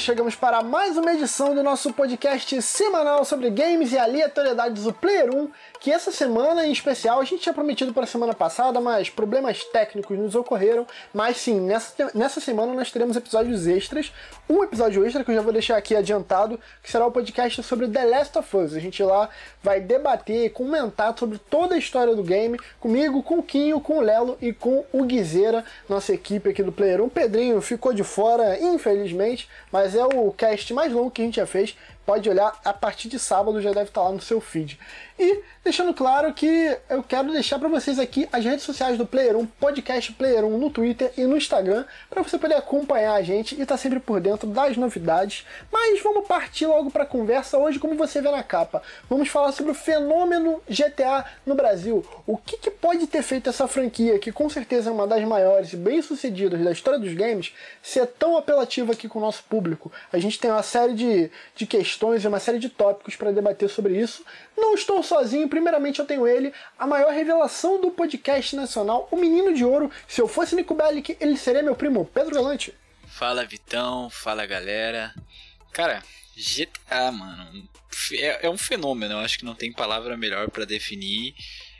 chegamos para mais uma edição do nosso podcast semanal sobre games e aleatoriedades do Player 1, que essa semana em especial a gente tinha prometido para a semana passada, mas problemas técnicos nos ocorreram. Mas sim, nessa, nessa semana nós teremos episódios extras. Um episódio extra que eu já vou deixar aqui adiantado, que será o podcast sobre The Last of Us. A gente lá vai debater e comentar sobre toda a história do game, comigo, com o Quinho, com o Lelo e com o Guizeira, nossa equipe aqui do Player 1. O Pedrinho ficou de fora, infelizmente, mas é o cast mais longo que a gente já fez pode olhar a partir de sábado, já deve estar lá no seu feed. E deixando claro que eu quero deixar para vocês aqui as redes sociais do Player 1, podcast Player 1 no Twitter e no Instagram, para você poder acompanhar a gente e estar tá sempre por dentro das novidades. Mas vamos partir logo para a conversa hoje, como você vê na capa. Vamos falar sobre o fenômeno GTA no Brasil. O que, que pode ter feito essa franquia, que com certeza é uma das maiores e bem-sucedidas da história dos games, ser tão apelativa aqui com o nosso público? A gente tem uma série de, de questões e uma série de tópicos para debater sobre isso. Não estou sozinho, primeiramente eu tenho ele, a maior revelação do podcast nacional, o Menino de Ouro. Se eu fosse Nico Bellic, ele seria meu primo, Pedro Galante. Fala Vitão, fala galera. Cara, GTA, mano, é, é um fenômeno, eu acho que não tem palavra melhor para definir.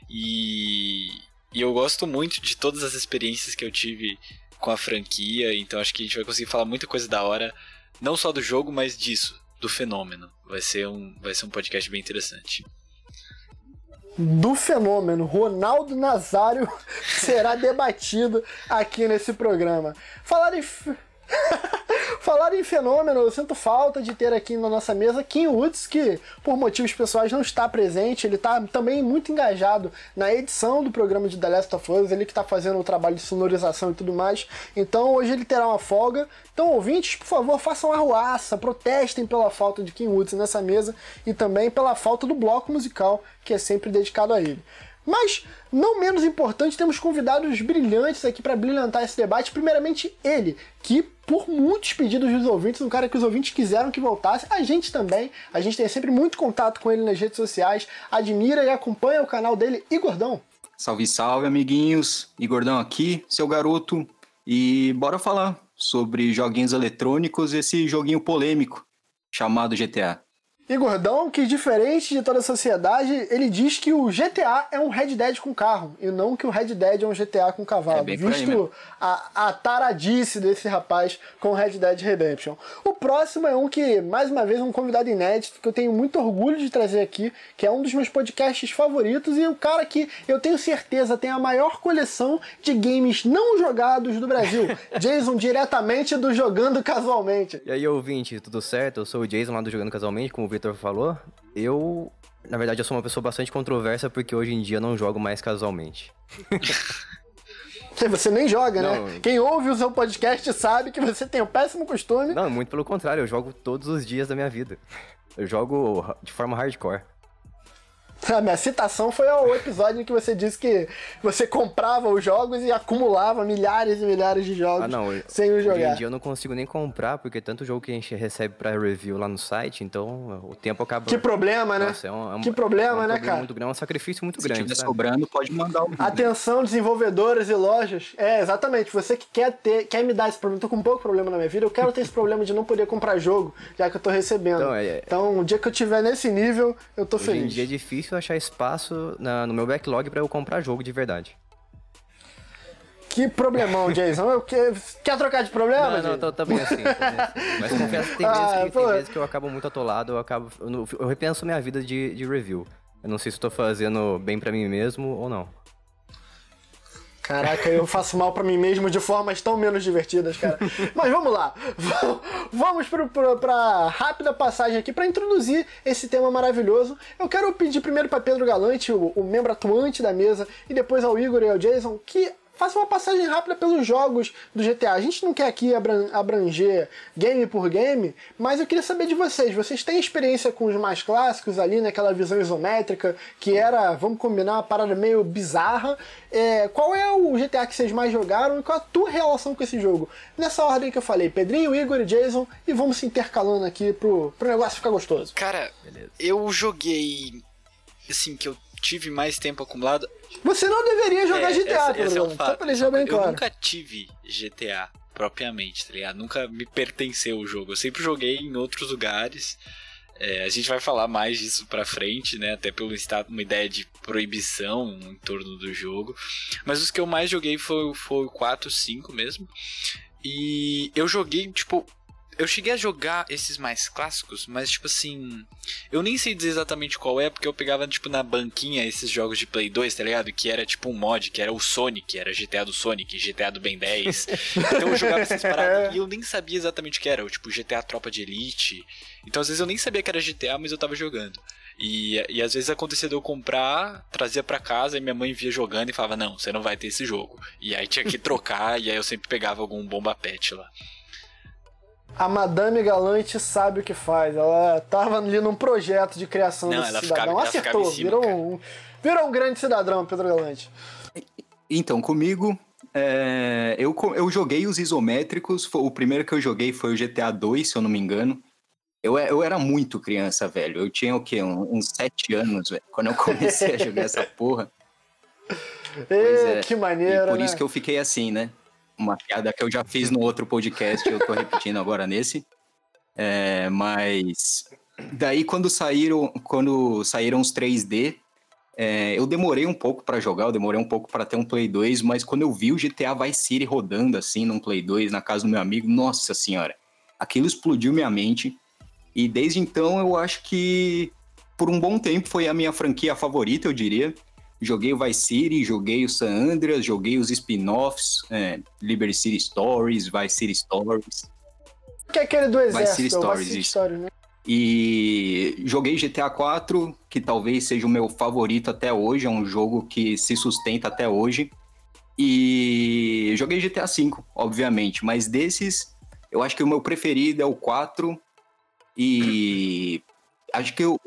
E, e eu gosto muito de todas as experiências que eu tive com a franquia, então acho que a gente vai conseguir falar muita coisa da hora, não só do jogo, mas disso, do fenômeno. Vai ser um, vai ser um podcast bem interessante do fenômeno Ronaldo Nazário será debatido aqui nesse programa. Falar em. Falar em fenômeno, eu sinto falta de ter aqui na nossa mesa Kim Woods, que por motivos pessoais não está presente. Ele está também muito engajado na edição do programa de The Last of Us, ele que está fazendo o trabalho de sonorização e tudo mais. Então hoje ele terá uma folga. Então, ouvintes, por favor, façam arruaça, protestem pela falta de Kim Woods nessa mesa e também pela falta do bloco musical que é sempre dedicado a ele. Mas, não menos importante, temos convidados brilhantes aqui para brilhantar esse debate. Primeiramente, ele, que por muitos pedidos dos ouvintes, um cara que os ouvintes quiseram que voltasse, a gente também, a gente tem sempre muito contato com ele nas redes sociais, admira e acompanha o canal dele, Igordão. Salve, salve, amiguinhos. Igordão aqui, seu garoto. E bora falar sobre joguinhos eletrônicos, esse joguinho polêmico chamado GTA. E Gordão, que diferente de toda a sociedade, ele diz que o GTA é um Red Dead com carro, e não que o Red Dead é um GTA com cavalo. É visto a, a taradice desse rapaz com Red Dead Redemption. O próximo é um que, mais uma vez, um convidado inédito, que eu tenho muito orgulho de trazer aqui, que é um dos meus podcasts favoritos, e o cara que eu tenho certeza tem a maior coleção de games não jogados do Brasil. Jason, diretamente do Jogando Casualmente. E aí, ouvinte, tudo certo? Eu sou o Jason lá do Jogando Casualmente, com o Vitor falou, eu, na verdade, eu sou uma pessoa bastante controversa porque hoje em dia não jogo mais casualmente. Você nem joga, né? não, né? Quem ouve o seu podcast sabe que você tem o um péssimo costume. Não, muito pelo contrário, eu jogo todos os dias da minha vida. Eu jogo de forma hardcore. A minha citação foi ao episódio em que você disse que você comprava os jogos e acumulava milhares e milhares de jogos ah, não, sem os jogar. Hoje em dia eu não consigo nem comprar, porque tanto jogo que a gente recebe pra review lá no site, então o tempo acaba. Que problema, né? Nossa, é um, é um, que problema, é um né, cara? Muito grande, é um sacrifício muito Se grande. Se tiver sobrando, pode mandar o. Atenção, desenvolvedores e lojas. É, exatamente. Você que quer ter, quer me dar esse problema, eu tô com um pouco problema na minha vida, eu quero ter esse problema de não poder comprar jogo, já que eu tô recebendo. Então, é, é... então o dia que eu tiver nesse nível, eu tô Hoje feliz. Hoje em dia é difícil achar espaço na, no meu backlog para eu comprar jogo de verdade. Que problemão, Jason. Eu que... Quer trocar de problema? Não, não, tô, bem assim, assim. Mas confesso que tem vezes, ah, que, tem vezes que eu acabo muito atolado, eu acabo. Eu, eu repenso minha vida de, de review. Eu não sei se estou fazendo bem para mim mesmo ou não. Caraca, eu faço mal para mim mesmo de formas tão menos divertidas, cara. Mas vamos lá. Vamos para rápida passagem aqui para introduzir esse tema maravilhoso. Eu quero pedir primeiro para Pedro Galante, o, o membro atuante da mesa, e depois ao Igor e ao Jason, que faça uma passagem rápida pelos jogos do GTA. A gente não quer aqui abranger game por game, mas eu queria saber de vocês. Vocês têm experiência com os mais clássicos ali, naquela visão isométrica, que era, vamos combinar, uma parada meio bizarra. É, qual é o GTA que vocês mais jogaram e qual a tua relação com esse jogo? Nessa ordem que eu falei, Pedrinho, Igor e Jason, e vamos se intercalando aqui pro, pro negócio ficar gostoso. Cara, Beleza. eu joguei. Assim, que eu tive mais tempo acumulado. Você não deveria jogar é, GTA, essa, essa é um fato. Só pra deixar bem claro. Eu nunca tive GTA propriamente, tá ligado? Nunca me pertenceu o jogo. Eu sempre joguei em outros lugares. É, a gente vai falar mais disso pra frente, né? Até pelo estado, uma ideia de proibição em torno do jogo. Mas os que eu mais joguei foi, foi o 4, 5 mesmo. E eu joguei, tipo, eu cheguei a jogar esses mais clássicos, mas tipo assim. Eu nem sei dizer exatamente qual é, porque eu pegava, tipo, na banquinha esses jogos de Play 2, tá ligado? Que era tipo um mod, que era o Sonic, era GTA do Sonic, GTA do Ben 10. então eu jogava essas paradas e eu nem sabia exatamente o que era. Tipo, GTA Tropa de Elite. Então às vezes eu nem sabia que era GTA, mas eu tava jogando. E, e às vezes acontecia de eu comprar, trazia para casa e minha mãe via jogando e falava: Não, você não vai ter esse jogo. E aí tinha que trocar, e aí eu sempre pegava algum bomba pet lá a Madame Galante sabe o que faz. Ela tava ali num projeto de criação Não, desse cidadão. Ficava, Acertou, cima, virou, um, virou um grande cidadão, Pedro Galante. Então, comigo, é, eu, eu joguei os isométricos. O primeiro que eu joguei foi o GTA 2, se eu não me engano. Eu, eu era muito criança, velho. Eu tinha o quê? uns sete anos, velho, quando eu comecei a jogar essa porra. Ei, é. que maneiro. E por né? isso que eu fiquei assim, né? Uma piada que eu já fiz no outro podcast, eu tô repetindo agora nesse. É, mas daí quando saíram, quando saíram os 3D, é, eu demorei um pouco para jogar, eu demorei um pouco para ter um Play 2, mas quando eu vi o GTA Vice City rodando assim num Play 2 na casa do meu amigo, nossa senhora, aquilo explodiu minha mente. E desde então eu acho que por um bom tempo foi a minha franquia favorita, eu diria. Joguei o Vice City, joguei o San Andreas, joguei os spin-offs, é, Liberty City Stories, Vice City Stories. Que é aquele do exército, Vice City Stories, Vice City Stories, né? E joguei GTA 4, que talvez seja o meu favorito até hoje, é um jogo que se sustenta até hoje. E joguei GTA 5, obviamente, mas desses, eu acho que o meu preferido é o 4 e acho que os,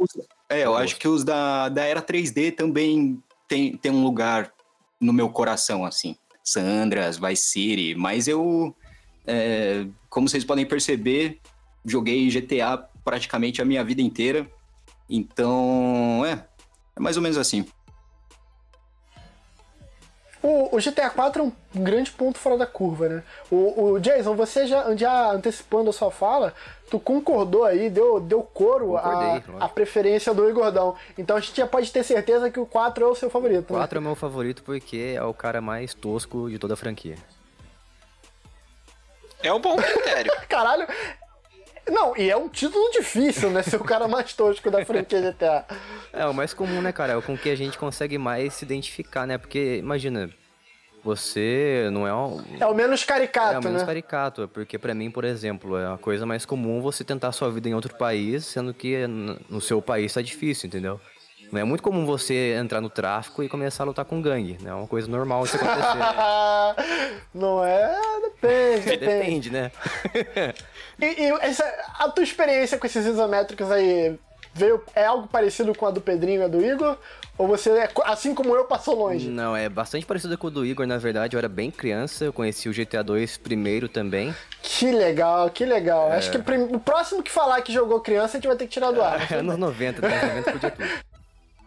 é, eu acho que os da, da era 3D também tem, tem um lugar no meu coração, assim. Sandras, Vice City, mas eu, é, como vocês podem perceber, joguei GTA praticamente a minha vida inteira. Então, é, é mais ou menos assim. O, o GTA 4 é um grande ponto fora da curva, né? O, o Jason, você já, já antecipando a sua fala, tu concordou aí, deu, deu coro à a, a, preferência do Igordão. Então a gente já pode ter certeza que o 4 é o seu favorito. O 4 né? é meu favorito porque é o cara mais tosco de toda a franquia. É um bom critério. Caralho, não, e é um título difícil, né? Ser o cara mais tosco da franquia GTA. É, o mais comum, né, cara? É com que a gente consegue mais se identificar, né? Porque, imagina, você não é um... É o menos caricato, É o menos né? caricato, porque para mim, por exemplo, é a coisa mais comum você tentar sua vida em outro país, sendo que no seu país tá difícil, entendeu? Não é muito comum você entrar no tráfico e começar a lutar com gangue, né? É uma coisa normal isso acontecer. não é? Depende, depende. Depende, né? e, e essa, a tua experiência com esses isométricos aí veio, é algo parecido com a do Pedrinho e a do Igor? Ou você, é, assim como eu, passou longe? Não, é bastante parecido com o do Igor, na verdade. Eu era bem criança, eu conheci o GTA 2 primeiro também. Que legal, que legal. É... Acho que o próximo que falar que jogou criança, a gente vai ter que tirar do ar. É, anos 90, anos 90 podia tudo.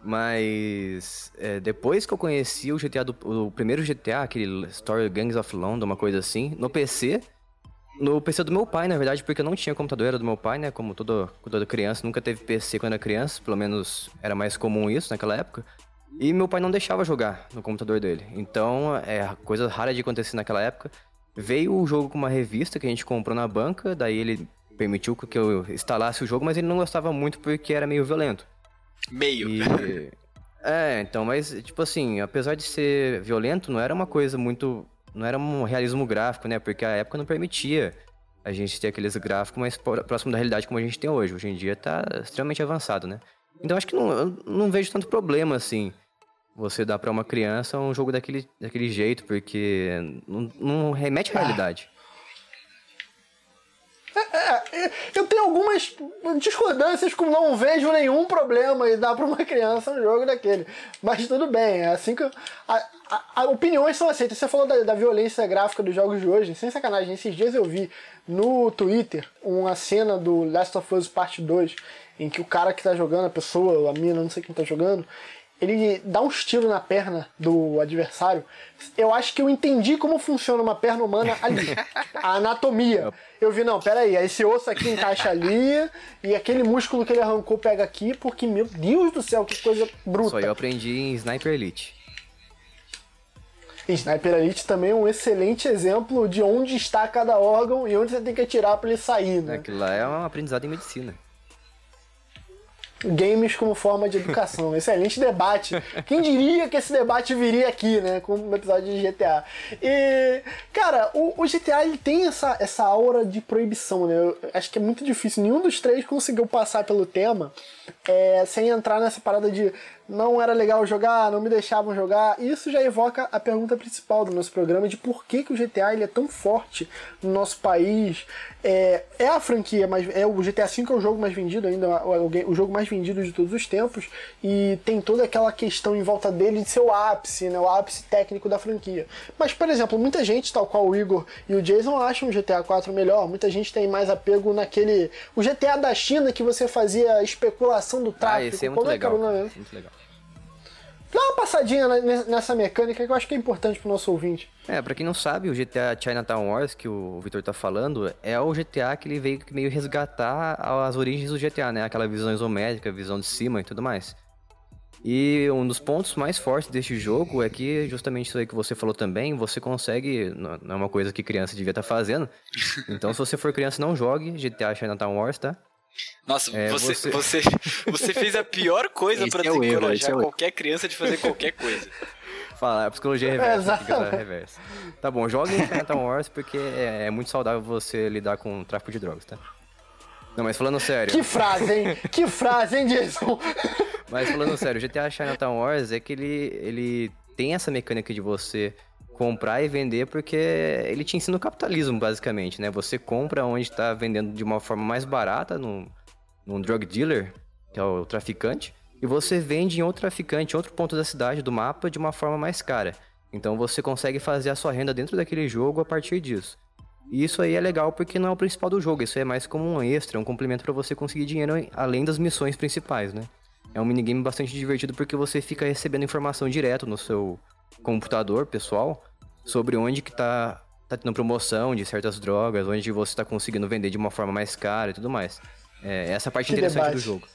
Mas é, depois que eu conheci o GTA do o primeiro GTA, aquele Story Gangs of London, uma coisa assim, no PC, no PC do meu pai, na verdade, porque eu não tinha computador, era do meu pai, né? Como toda, toda criança, nunca teve PC quando era criança, pelo menos era mais comum isso naquela época. E meu pai não deixava jogar no computador dele. Então, é coisa rara de acontecer naquela época. Veio o jogo com uma revista que a gente comprou na banca, daí ele permitiu que eu instalasse o jogo, mas ele não gostava muito porque era meio violento. Meio. E... É, então, mas, tipo assim, apesar de ser violento, não era uma coisa muito. Não era um realismo gráfico, né? Porque a época não permitia a gente ter aqueles gráficos mais próximo da realidade como a gente tem hoje. Hoje em dia tá extremamente avançado, né? Então acho que não, eu não vejo tanto problema, assim, você dar para uma criança um jogo daquele, daquele jeito, porque não, não remete à realidade. É, é, eu tenho algumas discordâncias com não vejo nenhum problema e dar para uma criança um jogo daquele. Mas tudo bem, é assim que. A, a, a, opiniões são aceitas. Você falou da, da, violência gráfica dos jogos de hoje, sem sacanagem. Esses dias eu vi no Twitter uma cena do Last of Us Part 2 em que o cara que tá jogando, a pessoa, a mina, não sei quem tá jogando, ele dá uns tiros na perna do adversário. Eu acho que eu entendi como funciona uma perna humana ali. a anatomia. Eu vi, não, peraí, esse osso aqui encaixa ali, e aquele músculo que ele arrancou pega aqui, porque, meu Deus do céu, que coisa bruta. Só eu aprendi em Sniper Elite. E Sniper Elite também é um excelente exemplo de onde está cada órgão e onde você tem que atirar para ele sair, né? Aquilo lá é um aprendizado em medicina games como forma de educação. Excelente debate. Quem diria que esse debate viria aqui, né? Como um episódio de GTA. E, cara, o, o, GTA ele tem essa, essa aura de proibição, né? Eu acho que é muito difícil. Nenhum dos três conseguiu passar pelo tema é, sem entrar nessa parada de não era legal jogar, não me deixavam jogar. Isso já evoca a pergunta principal do nosso programa de por que, que o GTA ele é tão forte no nosso país. É, é a franquia, mas é o GTA V é o jogo mais vendido ainda, o, o jogo mais vendido de todos os tempos e tem toda aquela questão em volta dele de ser o ápice, né, o ápice técnico da franquia. Mas, por exemplo, muita gente, tal qual o Igor e o Jason, acham o GTA 4 melhor. Muita gente tem mais apego naquele o GTA da China que você fazia especulação do tráfico. Ah, esse é muito legal. É, muito legal. Dá uma passadinha nessa mecânica que eu acho que é importante pro nosso ouvinte. É, pra quem não sabe, o GTA Chinatown Wars, que o Victor tá falando, é o GTA que ele veio meio resgatar as origens do GTA, né? Aquela visão isométrica, visão de cima e tudo mais. E um dos pontos mais fortes deste jogo é que, justamente isso aí que você falou também, você consegue. Não é uma coisa que criança devia estar tá fazendo. Então, se você for criança, não jogue GTA Chinatown Wars, tá? Nossa, é, você, você... Você, você fez a pior coisa para é desencorajar é qualquer criança de fazer qualquer coisa. Fala, a psicologia reversa, é, reversa. Tá bom, jogue em Phantom Wars porque é, é, muito saudável você lidar com o tráfico de drogas, tá? Não, mas falando sério. Que frase, hein? que frase, hein, Jason? mas falando sério, o GTA Chinatown Wars é que ele, ele tem essa mecânica de você comprar e vender porque ele te ensina o capitalismo, basicamente, né? Você compra onde está vendendo de uma forma mais barata, num, num drug dealer, que é o traficante, e você vende em outro traficante, outro ponto da cidade, do mapa, de uma forma mais cara. Então você consegue fazer a sua renda dentro daquele jogo a partir disso. E isso aí é legal porque não é o principal do jogo, isso é mais como um extra, um complemento para você conseguir dinheiro além das missões principais, né? É um minigame bastante divertido porque você fica recebendo informação direto no seu computador pessoal sobre onde que tá, tá tendo promoção de certas drogas, onde você está conseguindo vender de uma forma mais cara e tudo mais. É essa parte que interessante debate. do jogo.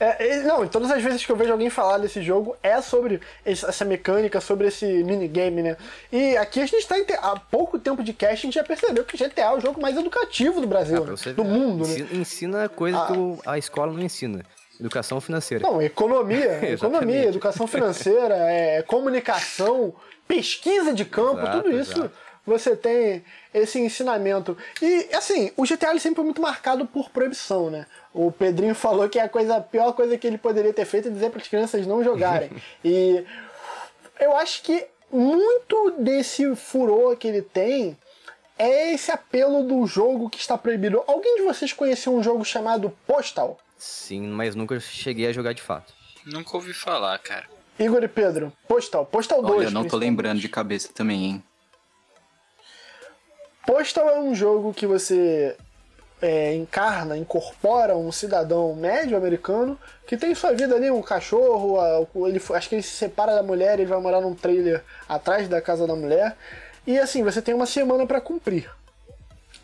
É, não, todas as vezes que eu vejo alguém falar desse jogo é sobre essa mecânica, sobre esse minigame, né? E aqui a gente está há pouco tempo de cast, a gente já percebeu que GTA é o jogo mais educativo do Brasil, ah, né? do mundo, ensina, né? Ensina coisa ah. que a escola não ensina. Educação financeira. Não, economia, economia, educação financeira, é, comunicação, pesquisa de campo, exato, tudo isso exato. você tem esse ensinamento. E assim, o GTA sempre muito marcado por proibição, né? O Pedrinho falou que é a, coisa, a pior coisa que ele poderia ter feito é dizer para as crianças não jogarem. e eu acho que muito desse furor que ele tem é esse apelo do jogo que está proibido. Alguém de vocês conheceu um jogo chamado Postal? Sim, mas nunca cheguei a jogar de fato. Nunca ouvi falar, cara. Igor e Pedro, Postal. Postal 2. Olha, não tô lembrando de cabeça também, hein? Postal é um jogo que você é, encarna, incorpora um cidadão médio americano que tem sua vida ali, um cachorro, ele, acho que ele se separa da mulher, ele vai morar num trailer atrás da casa da mulher. E assim, você tem uma semana para cumprir.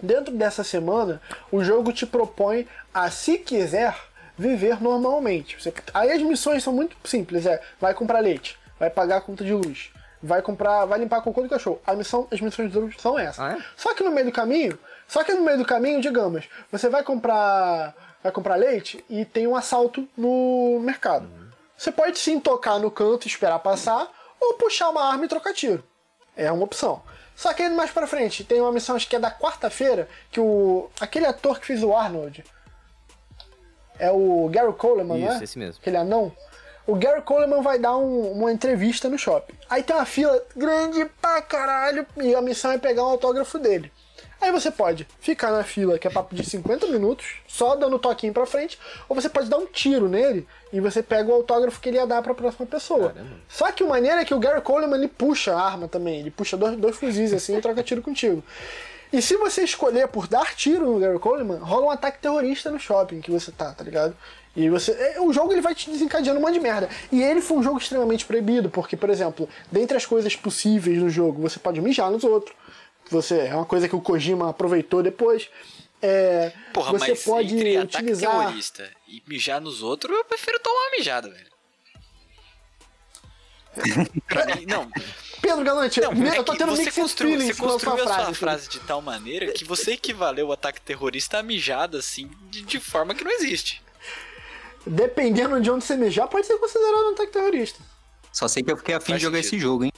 Dentro dessa semana, o jogo te propõe a, se quiser, viver normalmente. Você, aí as missões são muito simples, é vai comprar leite, vai pagar a conta de luz, vai comprar, vai limpar cocô do cachorro. A missão, as missões do jogo são essas. Ah, é? Só que no meio do caminho, só que no meio do caminho, digamos, você vai comprar, vai comprar leite e tem um assalto no mercado. Uhum. Você pode sim tocar no canto e esperar passar ou puxar uma arma e trocar tiro. É uma opção. Só que mais pra frente tem uma missão, acho que é da quarta-feira, que o. aquele ator que fez o Arnold. É o Gary Coleman, Isso, né? esse mesmo. Aquele anão. O Gary Coleman vai dar um, uma entrevista no shopping. Aí tem uma fila grande pra caralho e a missão é pegar um autógrafo dele. Aí você pode ficar na fila, que é papo de 50 minutos, só dando toquinho pra frente, ou você pode dar um tiro nele e você pega o autógrafo que ele ia dar pra próxima pessoa. Caramba. Só que o maneiro é que o Gary Coleman ele puxa a arma também, ele puxa dois, dois fuzis assim e troca tiro contigo. E se você escolher por dar tiro no Gary Coleman, rola um ataque terrorista no shopping que você tá, tá ligado? E você. é, O jogo ele vai te desencadeando um monte de merda. E ele foi um jogo extremamente proibido, porque, por exemplo, dentre as coisas possíveis no jogo, você pode mijar nos outros. Você, é uma coisa que o Kojima aproveitou depois. É, Porra, você mas pode entre utilizar. terrorista e mijar nos outros, eu prefiro tomar uma mijada, velho. mim, não, Pedro Galante, não, eu é tô que tendo você construiu, você construiu a sua frase. frase de tal maneira que você equivaleu o ataque terrorista a mijada, assim, de, de forma que não existe. Dependendo de onde você mijar, pode ser considerado um ataque terrorista. Só sei que eu fiquei afim Faz de jogar sentido. esse jogo, hein?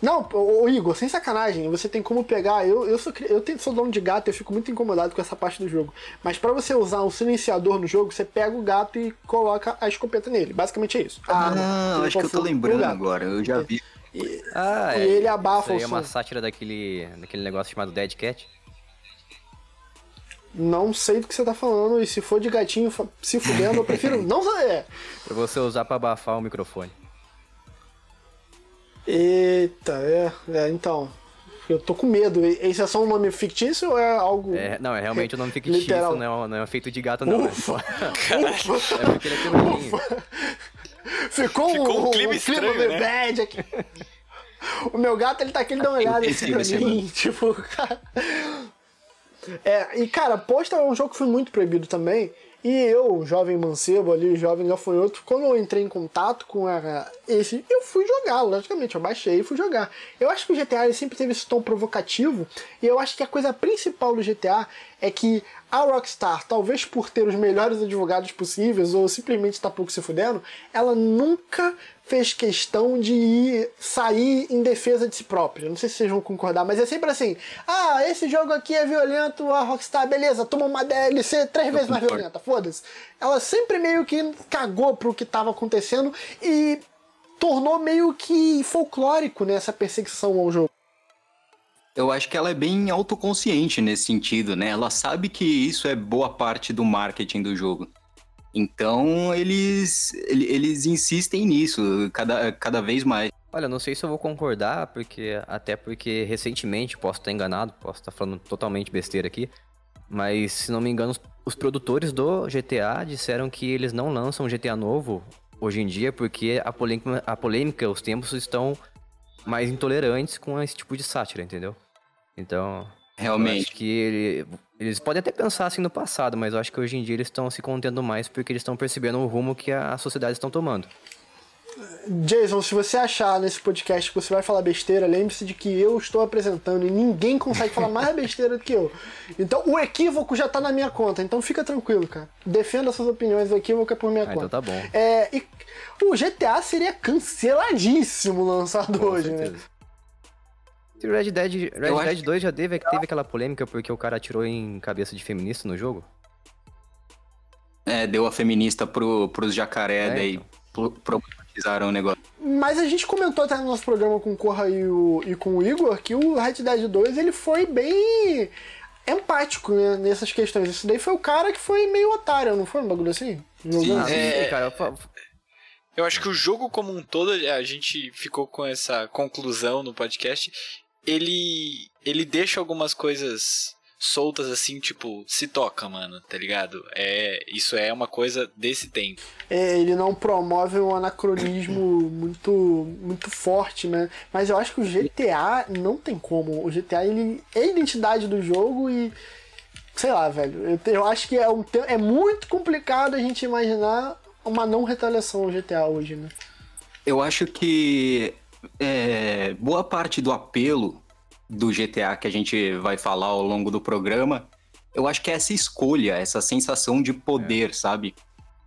Não, ô, Igor, sem sacanagem, você tem como pegar. Eu, eu, sou, eu tenho- sou dono de gato, eu fico muito incomodado com essa parte do jogo. Mas pra você usar um silenciador no jogo, você pega o gato e coloca a escopeta nele. Basicamente é isso. A arma. Ah, Ele acho que eu tô lembrando agora. Eu já vi. Ah, E ele abafa isso aí o é uma som. sátira daquele, daquele negócio chamado Dead Cat. Não sei do que você tá falando, e se for de gatinho se fudendo, eu prefiro não saber. Pra você usar pra abafar o microfone. Eita, é, é, então. Eu tô com medo. Esse é só um nome fictício ou é algo. É, não, é realmente um nome fictício, Literal. não é, não é feito de gato, não. É, Ufa. é porque ele é pequenininho. Ficou, Ficou um um, clima um estranho, né? bad aqui. O meu gato, ele tá aqui, ele dá uma olhada assim pra mim, tipo, cara... É, e cara, Postal é um jogo que foi muito proibido também, e eu, jovem mancebo ali, jovem gafanhoto, quando eu entrei em contato com a- esse, eu fui jogar, logicamente, eu baixei e fui jogar. Eu acho que o GTA sempre teve esse tom provocativo, e eu acho que a coisa principal do GTA é que a Rockstar, talvez por ter os melhores advogados possíveis, ou simplesmente tá pouco se fudendo, ela nunca fez questão de ir sair em defesa de si própria. Não sei se vocês vão concordar, mas é sempre assim: ah, esse jogo aqui é violento, a Rockstar, beleza, toma uma DLC três vezes mais violenta, foda-se. Ela sempre meio que cagou pro que tava acontecendo e tornou meio que folclórico nessa perseguição ao jogo. Eu acho que ela é bem autoconsciente nesse sentido, né? Ela sabe que isso é boa parte do marketing do jogo. Então eles, ele- eles insistem nisso cada, cada vez mais. Olha, não sei se eu vou concordar, porque até porque recentemente, posso estar enganado, posso estar falando totalmente besteira aqui, mas se não me engano, os- os produtores do GTA disseram que eles não lançam GTA novo hoje em dia porque a polêmica, a polêmica os tempos estão mais intolerantes com esse tipo de sátira, entendeu? Então, eu Realmente. acho que ele- eles podem até pensar assim no passado, mas eu acho que hoje em dia eles estão se contendo mais porque eles estão percebendo o rumo que a sociedade está tomando. Jason, se você achar nesse podcast que você vai falar besteira, lembre-se de que eu estou apresentando e ninguém consegue falar mais besteira do que eu. Então o equívoco já tá na minha conta, então fica tranquilo, cara. Defenda suas opiniões, o equívoco é por minha Ah, conta. então tá bom. É, e o GTA seria canceladíssimo lançado Com hoje, né? certeza. O Red Dead, Red Eu Dead 2 já teve, teve aquela polêmica porque o cara atirou em cabeça de feminista no jogo? É, deu a feminista pro, pros jacaré, É, daí então. pro- o negócio. Mas a gente comentou até no nosso programa com o Corra e, o, e com o Igor que o Red Dead 2 ele foi bem empático né, nessas questões. Isso daí foi o cara que foi meio otário, não foi um bagulho assim? Assim? É. sim, cara. fa- Eu acho que o jogo como um todo, a gente ficou com essa conclusão no podcast. Ele ele deixa algumas coisas soltas assim, tipo, se toca, mano, tá ligado? É, isso é uma coisa desse tempo. É, ele não promove um anacronismo muito muito forte, né? Mas eu acho que o GTA não tem como. O GTA ele é a identidade do jogo e sei lá, velho. Eu, eu acho que é, um, é muito complicado a gente imaginar uma não retaliação ao GTA hoje, né? Eu acho que é, boa parte do apelo do GTA que a gente vai falar ao longo do programa, eu acho que é essa escolha, essa sensação de poder, sabe?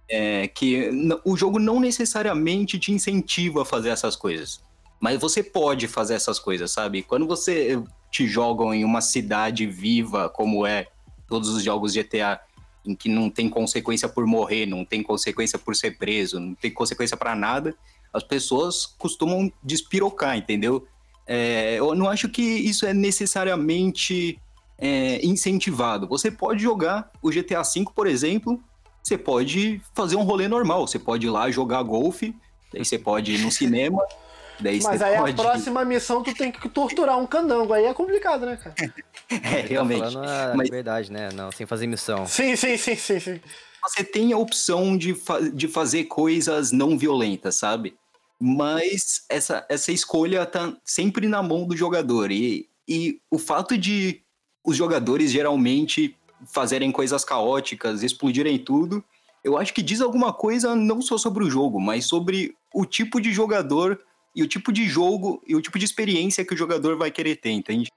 É, que o jogo não necessariamente te incentiva a fazer essas coisas. Mas você pode fazer essas coisas, sabe? Quando você te jogam em uma cidade viva, como é todos os jogos GTA, em que não tem consequência por morrer, não tem consequência por ser preso, não tem consequência pra nada, as pessoas costumam despirocar, entendeu? É, eu não acho que isso é necessariamente é, incentivado. Você pode jogar o GTA V, por exemplo, você pode fazer um rolê normal, você pode ir lá jogar golfe, daí você pode ir no cinema Daí Mas você aí pode... a próxima missão tu tem que torturar um candango. Aí é complicado, né, cara? É, realmente. Tá falando a Mas liberdade, né? Não, sem fazer missão. Sim, sim, sim, sim, sim. você tem a opção de, fa de fazer coisas não violentas, sabe? Mas essa, essa escolha tá sempre na mão do jogador. E, e o fato de os jogadores geralmente fazerem coisas caóticas, explodirem tudo, eu acho que diz alguma coisa não só sobre o jogo, mas sobre o tipo de jogador e o tipo de jogo e o tipo de experiência que o jogador vai querer ter, entende?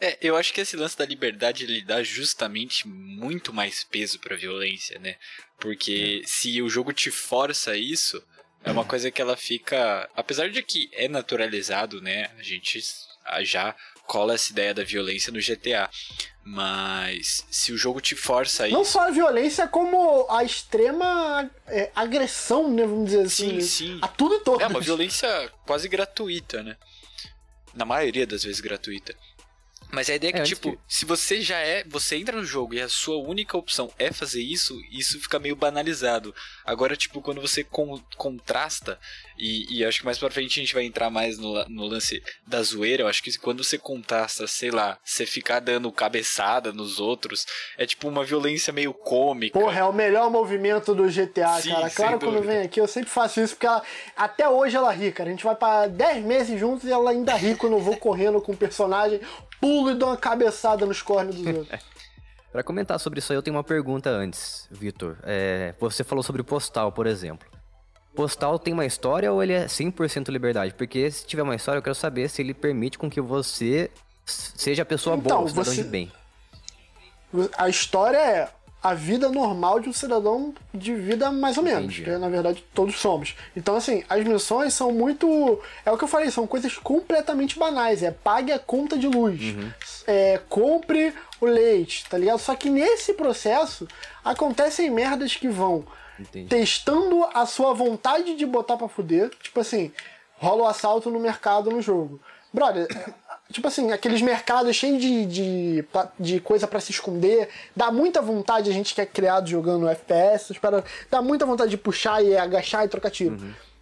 É, eu acho que esse lance da liberdade ele dá justamente muito mais peso pra violência, né? Porque se o jogo te força isso, é uma coisa que ela fica. Apesar de que é naturalizado, né? A gente já cola essa ideia da violência no GTA. Mas se o jogo te força Não isso. só a violência, como a extrema é, agressão, né? Vamos dizer assim. Sim, sim. A tudo e todo. É uma violência quase gratuita, né? Na maioria das vezes gratuita. Mas a ideia é que, É, tipo, que- se você já é. Você entra no jogo e a sua única opção é fazer isso, isso fica meio banalizado. Agora, tipo, quando você con- contrasta, e, e acho que mais pra frente a gente vai entrar mais no, no lance da zoeira, eu acho que quando você contrasta, sei lá, você ficar dando cabeçada nos outros, é tipo uma violência meio cômica. Porra, é o melhor movimento do GTA, Sim, cara. Claro, quando vem aqui, eu sempre faço isso, porque ela- até hoje ela ri, cara. A gente vai pra 10 meses juntos e ela ainda ri quando eu vou correndo com o personagem, pulo e dou uma cabeçada nos cornos dos outros. Pra comentar sobre isso aí, eu tenho uma pergunta antes, Vitor. É, você falou sobre Postal, por exemplo. Postal tem uma história ou ele é 100% liberdade? Porque se tiver uma história, eu quero saber se ele permite com que você seja a pessoa Então, boa, cidadão você- de bem. A história é a vida normal de um cidadão de vida mais ou menos, Entendi. que na verdade todos somos. Então, assim, as missões são muito. É o que eu falei, são coisas completamente banais. É pague a conta de luz, é, compre o leite, tá ligado? Só que nesse processo acontecem merdas que vão Entendi. testando a sua vontade de botar pra fuder. Tipo assim, rola o assalto no mercado no jogo. Brother, tipo assim, aqueles mercados cheios de, de, de coisa pra se esconder. Dá muita vontade, a gente que é criado jogando FPS, paradas, dá muita vontade de puxar e agachar e trocar tiro.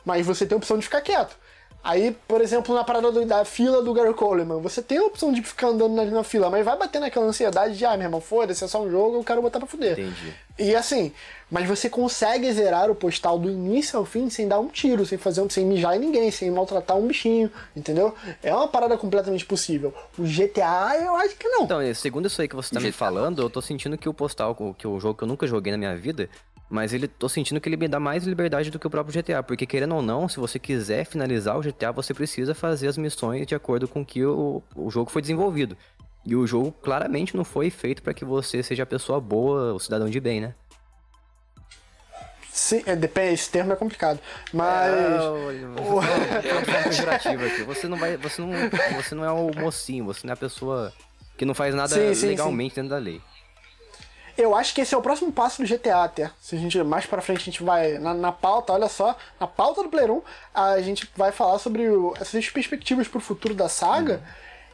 Mas você tem a opção de ficar quieto. Aí, por exemplo, na parada do- da fila do Gary Coleman, você tem a opção de ficar andando ali na fila, mas vai bater naquela ansiedade de, ah, meu irmão, foda-se, é só um jogo, eu quero botar pra fuder. Entendi. E assim, mas você consegue zerar o postal do início ao fim sem dar um tiro, sem fazer um, sem mijar em ninguém, sem maltratar um bichinho, entendeu? É uma parada completamente possível. O GTA, eu acho que não. Então, segundo isso aí que você tá me falando, eu tô sentindo que o Postal, o- que é um jogo que eu nunca joguei na minha vida, mas ele tô sentindo que ele me dá mais liberdade do que o próprio GTA, porque querendo ou não, se você quiser finalizar o GTA, você precisa fazer as missões de acordo com que o, o jogo foi desenvolvido. E o jogo claramente não foi feito pra que você seja a pessoa boa, o cidadão de bem, né? Sim, é, depende, esse termo é complicado. Mas. É aqui. Você não vai, você não, você não é o mocinho, você não é a pessoa que não faz nada Sim, sim, legalmente dentro da lei. Eu acho que esse é o próximo passo do GTA até. Se a gente mais pra frente a gente vai na, na pauta, olha só, na pauta do Player 1, a gente vai falar sobre o- essas perspectivas pro futuro da saga.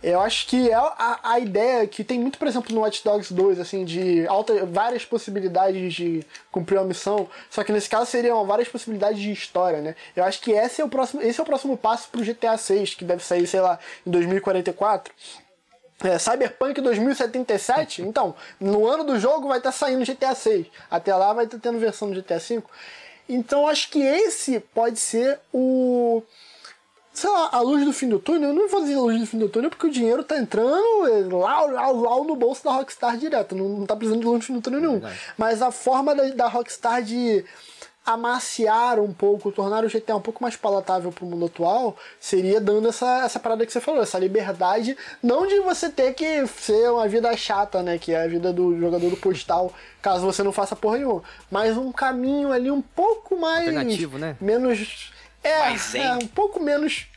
Eu acho que é a, a ideia que tem muito, por exemplo, no Watch Dogs 2, assim, de alta, várias possibilidades de cumprir uma missão, só que nesse caso seriam várias possibilidades de história, né? Eu acho que esse é o próximo, esse é o próximo passo pro GTA 6, que deve sair, sei lá, em 2044. É, Cyberpunk 2077, então, no ano do jogo vai estar saindo GTA 6. Até lá vai estar tendo versão do GTA 5. Então acho que esse pode ser o. Sei lá, a luz do fim do túnel. Eu não vou dizer a luz do fim do túnel porque o dinheiro tá entrando é, lá, lá, lá no bolso da Rockstar direto. Não, não tá precisando de luz do fim do túnel nenhum. Mas a forma da, da Rockstar de amaciar um pouco, tornar o GTA um pouco mais palatável pro mundo atual, seria dando essa, essa parada que você falou, essa liberdade, não de você ter que ser uma vida chata, né, que é a vida do jogador do postal, caso você não faça porra nenhuma, mas um caminho ali um pouco mais... Alternativo, né? Menos... É, é, um pouco menos...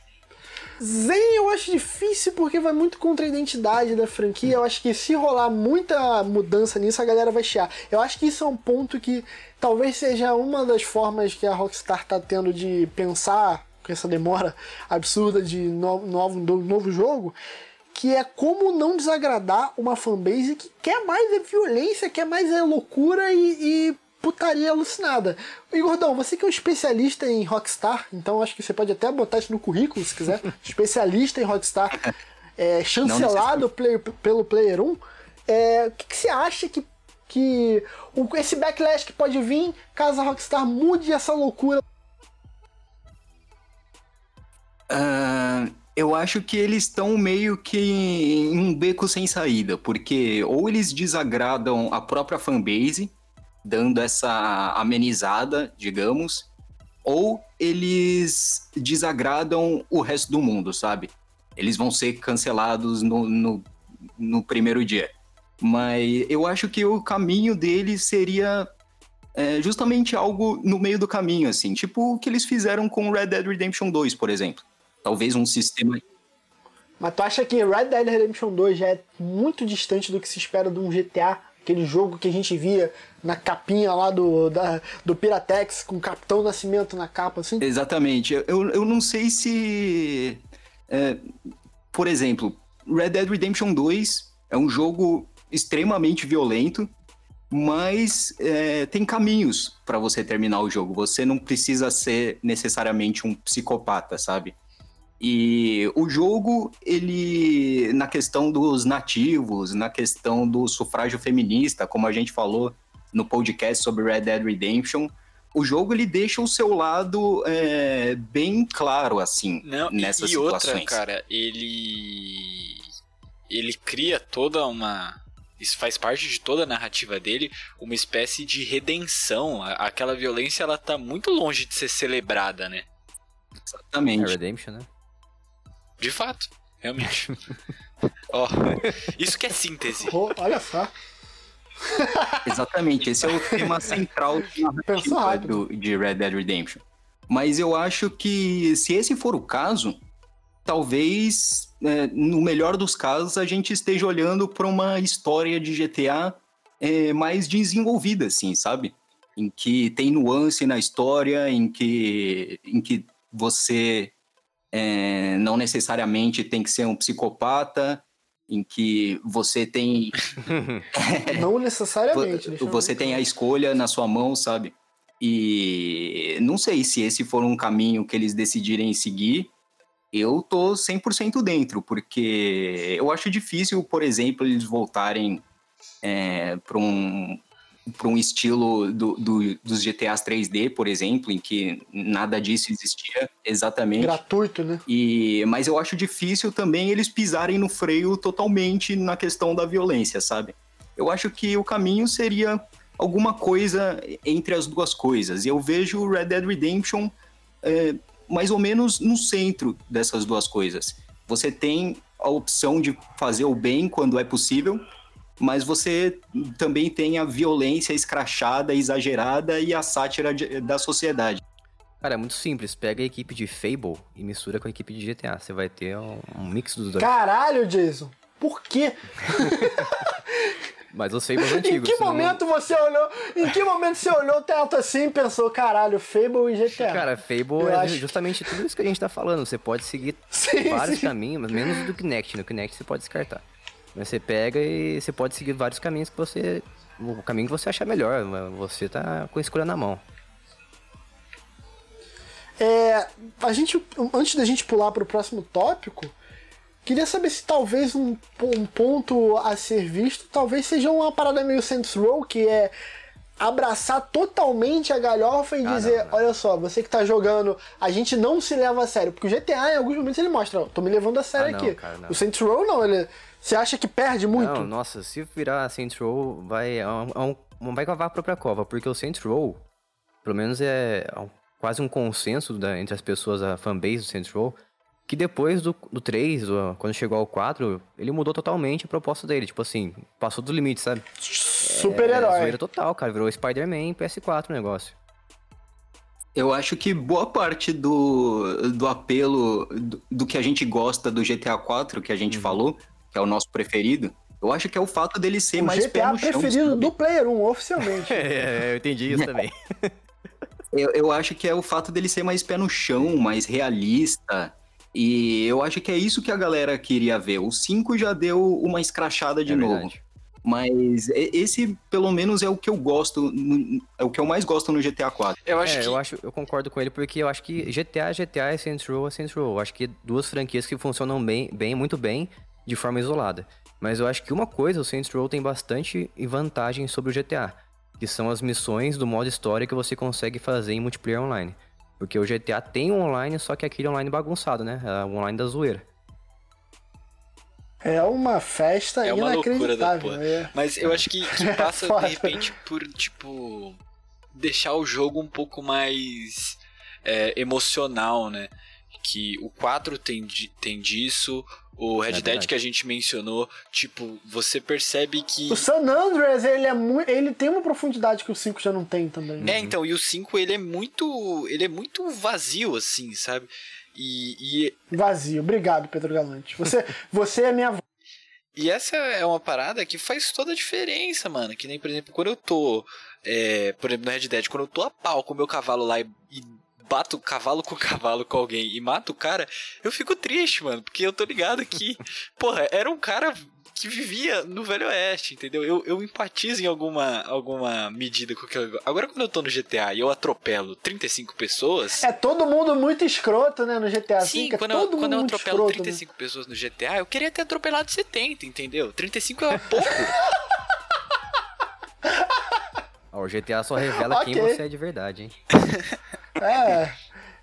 Zen eu acho difícil porque vai muito contra a identidade da franquia. Eu acho que se rolar muita mudança nisso, a galera vai chiar. Eu acho que isso é um ponto que talvez seja uma das formas que a Rockstar tá tendo de pensar com essa demora absurda de no- novo, do novo jogo. Que é como não desagradar uma fanbase que quer mais é violência, quer mais é loucura e, e putaria alucinada. E Gordão, você que é um especialista em Rockstar, então acho que você pode até botar isso no currículo se quiser. especialista em Rockstar, é, chancelado play, pelo Player 1. É, o que, que, você acha que, que o, esse backlash que pode vir caso a Rockstar mude essa loucura? Uh, eu acho que eles estão meio que em um beco sem saída, porque ou eles desagradam a própria fanbase, dando essa amenizada, digamos, ou eles desagradam o resto do mundo, sabe? Eles vão ser cancelados no, no, no primeiro dia. Mas eu acho que o caminho deles seria é, justamente algo no meio do caminho, assim, tipo o que eles fizeram com Red Dead Redemption 2, por exemplo. Talvez um sistema. Mas tu acha que Red Dead Redemption 2 já é muito distante do que se espera de um GTA? Aquele jogo que a gente via na capinha lá do, da, do Piratex, com o Capitão Nascimento na capa, assim? Exatamente. Eu, eu não sei se. É, por exemplo, Red Dead Redemption 2 é um jogo extremamente violento, mas é, tem caminhos para você terminar o jogo. Você não precisa ser necessariamente um psicopata, sabe? E o jogo, ele, na questão dos nativos, na questão do sufrágio feminista, como a gente falou no podcast sobre Red Dead Redemption, o jogo ele deixa o seu lado é, bem claro, assim, Não, nessas e, e situações. outra, cara, ele ele cria toda uma isso faz parte de toda a narrativa dele, uma espécie de redenção. Aquela violência ela tá muito longe de ser celebrada, né? Exatamente. É Redemption, né? De fato, realmente. Ó, oh, isso que é síntese. Oh, olha só. Exatamente, esse é o tema central do, de Red Dead Redemption. Mas eu acho que se esse for o caso, talvez, é, no melhor dos casos, a gente esteja olhando para uma história de GTA é, mais desenvolvida, assim, sabe? Em que tem nuance na história, em que, em que você é, não necessariamente tem que ser um psicopata, em que você tem. não necessariamente. você tem a escolha na sua mão, sabe? E não sei se esse for um caminho que eles decidirem seguir. Eu tô 100% dentro, porque eu acho difícil, por exemplo, eles voltarem é, para um, para um estilo do, do, dos GTAs 3D, por exemplo, em que nada disso existia exatamente. Gratuito, né? E, mas eu acho difícil também eles pisarem no freio totalmente na questão da violência, sabe? Eu acho que o caminho seria alguma coisa entre as duas coisas. E eu vejo Red Dead Redemption é, mais ou menos no centro dessas duas coisas. Você tem a opção de fazer o bem quando é possível, mas você também tem a violência escrachada, exagerada e a sátira de, da sociedade. Cara, é muito simples. Pega a equipe de Fable e mistura com a equipe de GTA. Você vai ter um, um mix dos dois. Caralho, Jason! Por quê? Mas os Fables antigos. Em que momento não... você olhou? Em que momento você olhou o teto assim e pensou, caralho, Fable e GTA? Cara, Fable Eu é acho... justamente tudo isso que a gente tá falando. Você pode seguir sim, vários sim. caminhos, mas menos do Kinect. No Kinect você pode descartar. Você pega e você pode seguir vários caminhos que você. O caminho que você achar melhor. Você tá com a escolha na mão. É, a gente, antes da gente pular para o próximo tópico, queria saber se talvez um, um, ponto a ser visto, talvez seja uma parada meio Saints Row, que é abraçar totalmente a galhofa e ah, dizer, não, não. olha só, você que tá jogando, a gente não se leva a sério, porque o GTA em alguns momentos ele mostra, tô me levando a sério ah, aqui. Cara, o Saints Row não, ele você acha que perde muito? Não, nossa, se virar Saints Row, vai, é um, é um, vai cavar a própria cova, porque o Saints Row, pelo menos é, é um, quase um consenso da, entre as pessoas, a fanbase do Saints Row, que depois do, do 3, quando chegou ao 4, ele mudou totalmente a proposta dele. Tipo assim, passou do limite, sabe? Super-herói. É, total, cara. Virou Spider-Man PS4 o negócio. Eu acho que boa parte do, do apelo do, do, que a gente gosta do GTA 4, que a gente uhum. falou, que é o nosso preferido, eu acho que é o fato dele ser o mais GTA pé no chão. preferido sabe? do Player 1, oficialmente. é, eu entendi isso também. eu, eu acho que é o fato dele ser mais pé no chão, mais realista. E eu acho que é isso que a galera queria ver. O 5 já deu uma escrachada de é novo. Mas esse, pelo menos, é o que eu gosto, é o que eu mais gosto no GTA 4. Eu acho é, que... eu acho, eu concordo com ele, porque eu acho que GTA é GTA, Saints Row é Saints Row. Eu acho que duas franquias que funcionam bem, bem, muito bem, de forma isolada. Mas eu acho que uma coisa, o Saints Row tem bastante vantagem sobre o GTA, que são as missões do modo história que você consegue fazer em multiplayer online. Porque o GTA tem um online, só que aquele online bagunçado, né? É o online da zoeira. É uma festa é uma loucura da porra. É. Mas eu acho que, que passa, de repente, por, tipo, deixar o jogo um pouco mais é, emocional, né? Que o 4 tem, tem disso, o Red é Dead que a gente mencionou, tipo, você percebe que. O San Andreas, ele é muito. Ele tem uma profundidade que o 5 já não tem também. É, então, e o 5 ele é muito. Ele é muito vazio, assim, sabe? E, e... Vazio. Obrigado, Pedro Galante. Você, você é minha E essa é uma parada que faz toda a diferença, mano. Que nem, por exemplo, quando eu tô. É, por exemplo, no Red Dead, quando eu tô a pau com o meu cavalo lá e, e bato cavalo com cavalo com alguém e mato o cara, eu fico triste, mano. Porque eu tô ligado que, porra, era um cara que vivia no Velho Oeste, entendeu? Eu, eu empatizo em alguma, alguma medida com aquilo. Agora, quando eu tô no GTA e eu atropelo 35 pessoas. É todo mundo muito escroto, né, no GTA Sim, V. É quando, eu, quando eu atropelo escroto, 35 né? pessoas no GTA, eu queria ter atropelado 70, entendeu? 35 é pouco. o GTA só revela okay. quem você é de verdade, hein? é.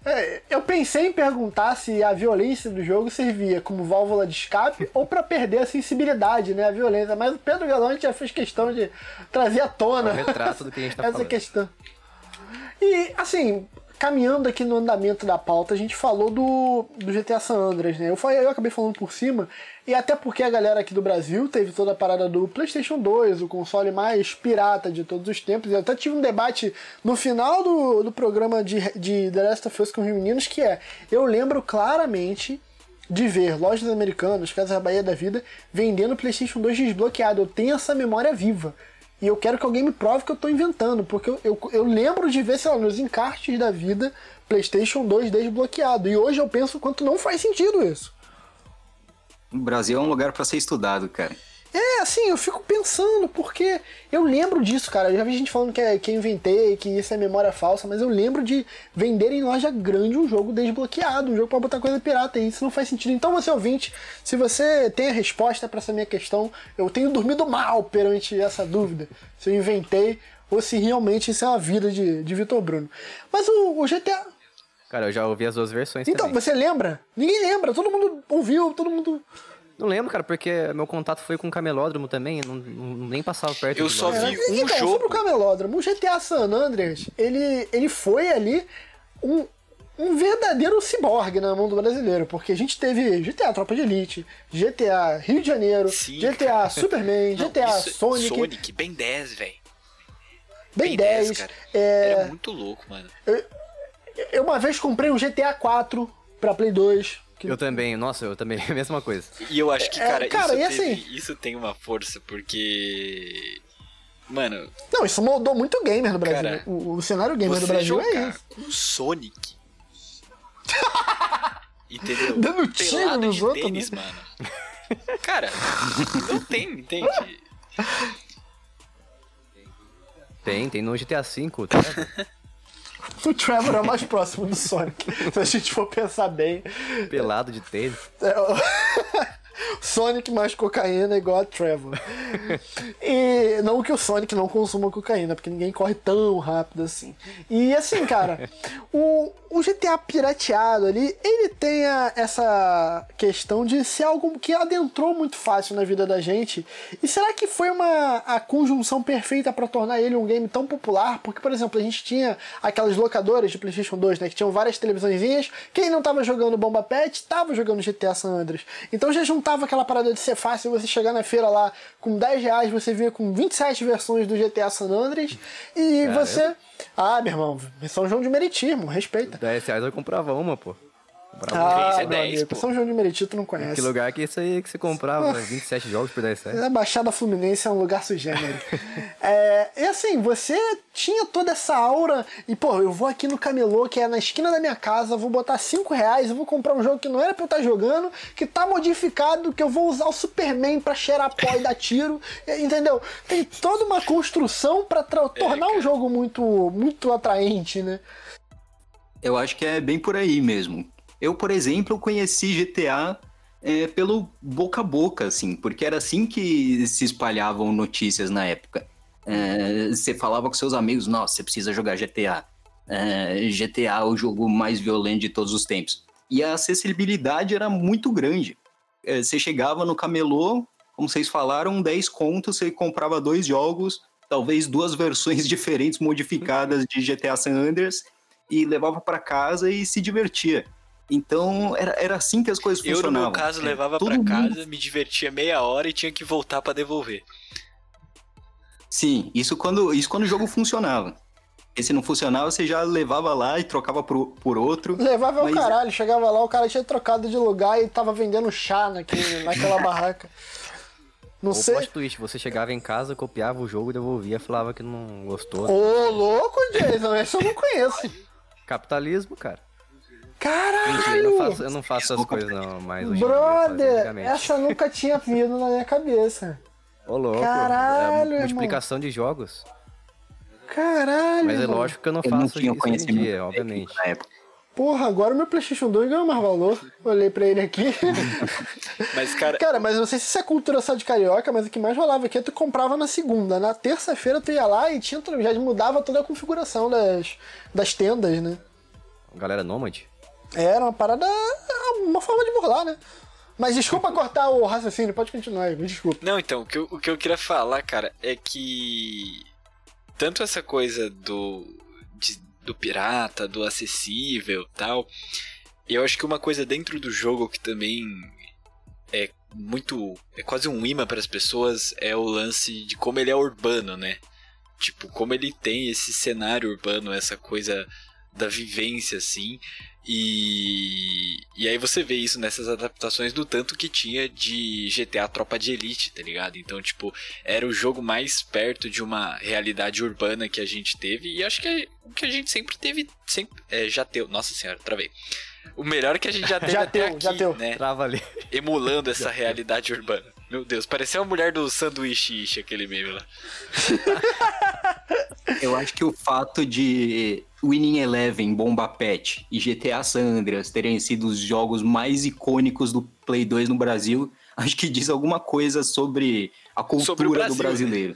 É, eu pensei em perguntar se a violência do jogo servia como válvula de escape ou para perder a sensibilidade, né? A violência. Mas o Pedro Galante já fez questão de trazer à tona. É retrato do que a gente tá essa falando. questão. E, assim, caminhando aqui no andamento da pauta, a gente falou do, do GTA San Andreas, né? Eu, falei, eu acabei falando por cima, e até porque a galera aqui do Brasil teve toda a parada do PlayStation 2, o console mais pirata de todos os tempos. Eu até tive um debate no final do, do programa de, de The Last of Us com os meninos, que é: eu lembro claramente de ver lojas americanas, Casas Bahia da Vida, vendendo PlayStation 2 desbloqueado. Eu tenho essa memória viva. E eu quero que alguém me prove que eu estou inventando, porque eu, eu, eu, lembro de ver, sei lá, nos encartes da vida, PlayStation 2 desbloqueado. E hoje eu penso quanto não faz sentido isso. O Brasil é um lugar para ser estudado, cara. É, assim, eu fico pensando, porque eu lembro disso, cara. Eu já vi gente falando que, é, que eu inventei, que isso é memória falsa, mas eu lembro de vender em loja grande um jogo desbloqueado, um jogo pra botar coisa pirata, e isso não faz sentido. Então, você ouvinte, se você tem a resposta para essa minha questão, eu tenho dormido mal perante essa dúvida. Se eu inventei ou se realmente isso é uma vida de, de Vitor Bruno. Mas o, o GTA. Cara, eu já ouvi as duas versões. Então, também. você lembra? Ninguém lembra, todo mundo ouviu, todo mundo não lembro, cara, porque meu contato foi com o camelódromo também, não, não nem passava perto Eu só vi um então, jogo. Sobre o camelódromo, o GTA San Andreas, ele, ele foi ali um, um verdadeiro ciborgue na mão do brasileiro, porque a gente teve GTA Tropa de Elite, GTA Rio de Janeiro, Sim, GTA cara. Superman, não, GTA isso, Sonic. Sonic, bem 10, velho. Bem, bem 10, 10 cara. É... Era muito louco, mano. Eu, eu uma vez comprei um GTA 4 pra Play 2. Que... Eu também, nossa, eu também, a mesma coisa. E eu acho que, cara, é, cara isso, teve, assim... isso tem uma força, porque. Mano. Não, isso moldou muito o gamer no Brasil. Cara, o, o, cenário gamer do Brasil é isso. Um Sonic. Entendeu? Dando tiro Pelado nos de outros, tênis, né? mano. Cara, não tem, entende? Tem, tem no GTA V, tá? O Trevor é o mais próximo do Sonic, se a gente for pensar bem. Pelado de tênis. É, Sonic mais cocaína é igual a Trevor. e não que o Sonic não consuma cocaína, porque ninguém corre tão rápido assim. E assim, cara, o, o GTA pirateado ali, ele tem a, essa questão de ser algo que adentrou muito fácil na vida da gente. E será que foi uma a conjunção perfeita para tornar ele um game tão popular? Porque, por exemplo, a gente tinha aquelas locadoras de PlayStation 2, né, que tinham várias televisõezinhas. Quem não tava jogando Bomba Pet, tava jogando GTA San Andreas. Então já juntava aquela parada de ser fácil você chegar na feira lá com 10 reais, você vinha com 27 versões do GTA San Andreas e você. Ah, meu irmão, São João de Meritismo, respeita. 10 reais eu comprava uma, pô. Ah, Case é meu 10, amigo. São João de Meriti, tu não conhece. Que lugar que é isso aí que você comprava 27 jogos por 10 reais? A Baixada Fluminense é um lugar sui generis. é, e assim, você tinha toda essa aura. E, pô, eu vou aqui no camelô, que é na esquina da minha casa, vou botar 5 reais, eu vou comprar um jogo que não era pra eu estar jogando, que tá modificado, que eu vou usar o Superman pra cheirar pó e dar tiro. Entendeu? Tem toda uma construção pra tra- tornar um jogo muito, muito atraente, né? Eu acho que é bem por aí mesmo. Eu, por exemplo, conheci GTA é, pelo boca a boca, assim, porque era assim que se espalhavam notícias na época. É, você falava com seus amigos, nossa, você precisa jogar GTA. É, GTA é o jogo mais violento de todos os tempos. E a acessibilidade era muito grande. É, você chegava no camelô, como vocês falaram, 10 contos, você comprava dois jogos, talvez duas versões diferentes modificadas de GTA San Andreas, e levava para casa e se divertia. Então era, era assim que as coisas Eu, no funcionavam. meu caso, É, levava todo pra mundo- casa, me divertia meia hora e tinha que voltar pra devolver. Sim, isso quando, isso quando o jogo funcionava. E se não funcionava, você já levava lá e trocava por, por outro. Levava Mas- o caralho, chegava lá, o cara tinha trocado de lugar e tava vendendo chá naquele, naquela barraca. Não Ou sei. plot twist, você chegava em casa, copiava o jogo, devolvia, falava que não gostou. Ô, louco, Jason, esse eu não conheço. Capitalismo, cara. Mentira, eu Caralho! não faço, eu não faço essas coisas não, mais hoje em dia, eu fazia Brother, antigamente. essa nunca tinha vindo na minha cabeça. Ô, louco. Caralho, é multiplicação de jogos. Caralho! Mas é irmão. lógico que eu não Eu não faço tinha isso hoje em conhecimento dia, obviamente. na época. Porra, agora o meu PlayStation 2 ganhou mais valor. Olhei pra ele aqui. Mas, cara, Cara, mas eu não sei se isso é cultura só de carioca, mas o que mais rolava aqui é tu comprava na segunda. Na terça-feira tu ia lá e tinha, já mudava toda a configuração das, das tendas, né? Galera nômade? Era uma parada. uma forma de burlar, né? Mas desculpa cortar o raciocínio, pode continuar, me desculpa. Não, então, o que, eu, o que eu queria falar, cara, é que tanto essa coisa do, de- do pirata, do acessível tal, eu acho que uma coisa dentro do jogo que também é muito. é quase um imã para as pessoas é o lance de como ele é urbano, né? Tipo, como ele tem esse cenário urbano, essa coisa da vivência, assim. E, e aí você vê isso nessas adaptações do tanto que tinha de GTA Tropa de Elite, tá ligado? Então, tipo, era o jogo mais perto de uma realidade urbana que a gente teve. E acho que é o que a gente sempre teve. Sempre, é, já teve. Nossa senhora, travei. O melhor que a gente já teve Já até teu, aqui, já teu. né? Trava ali. Emulando essa realidade urbana. Meu Deus, parecia a mulher do sanduíche aquele meme lá. Eu acho que o fato de Winning Eleven, Bomba Pet e GTA San Andreas terem sido os jogos mais icônicos do Play 2 no Brasil, acho que diz alguma coisa sobre a cultura Sobre Brasil, do brasileiro.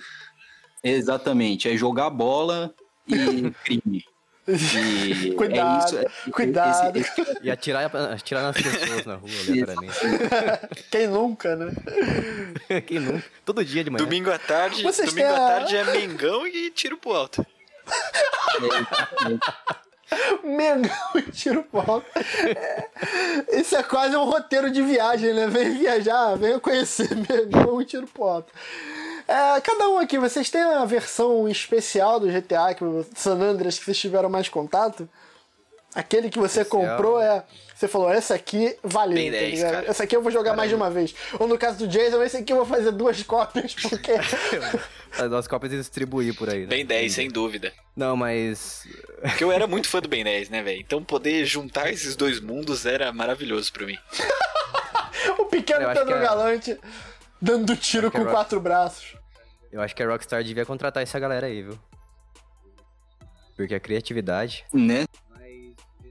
Exatamente, é jogar bola e crime. E Cuidado, é isso, é- cuidado. esse- esse- E atirar, atirar nas pessoas na rua, aleatoriamente. Quem nunca, né? Quem nunca? Todo dia de manhã. Domingo à tarde, Vocês domingo têm à a- tarde é Mengão e tiro pro alto. Mengão e tiro alto. É, Isso é quase um roteiro de viagem, né? Vem viajar, venha conhecer Mengão e tiro alto. É, cada um aqui, vocês têm a versão especial do GTA, que o San Andreas, que vocês tiveram mais contato? Aquele que você Especial. comprou é. Você falou, essa aqui valeu. Bem tá 10, ligado? cara. Essa aqui eu vou jogar mais de uma vez. Ou no caso do Jason, esse aqui eu vou fazer duas cópias, porque. As nossas cópias e distribuir por aí. Né? Ben 10, sem dúvida. Não, mas. Porque eu era muito fã do Ben 10, né, velho? Então poder juntar esses dois mundos era maravilhoso pra mim. o pequeno Pedro é- Galante dando tiro que com é- quatro braços. Eu acho que a Rockstar devia contratar essa galera aí, viu? Porque a criatividade. né?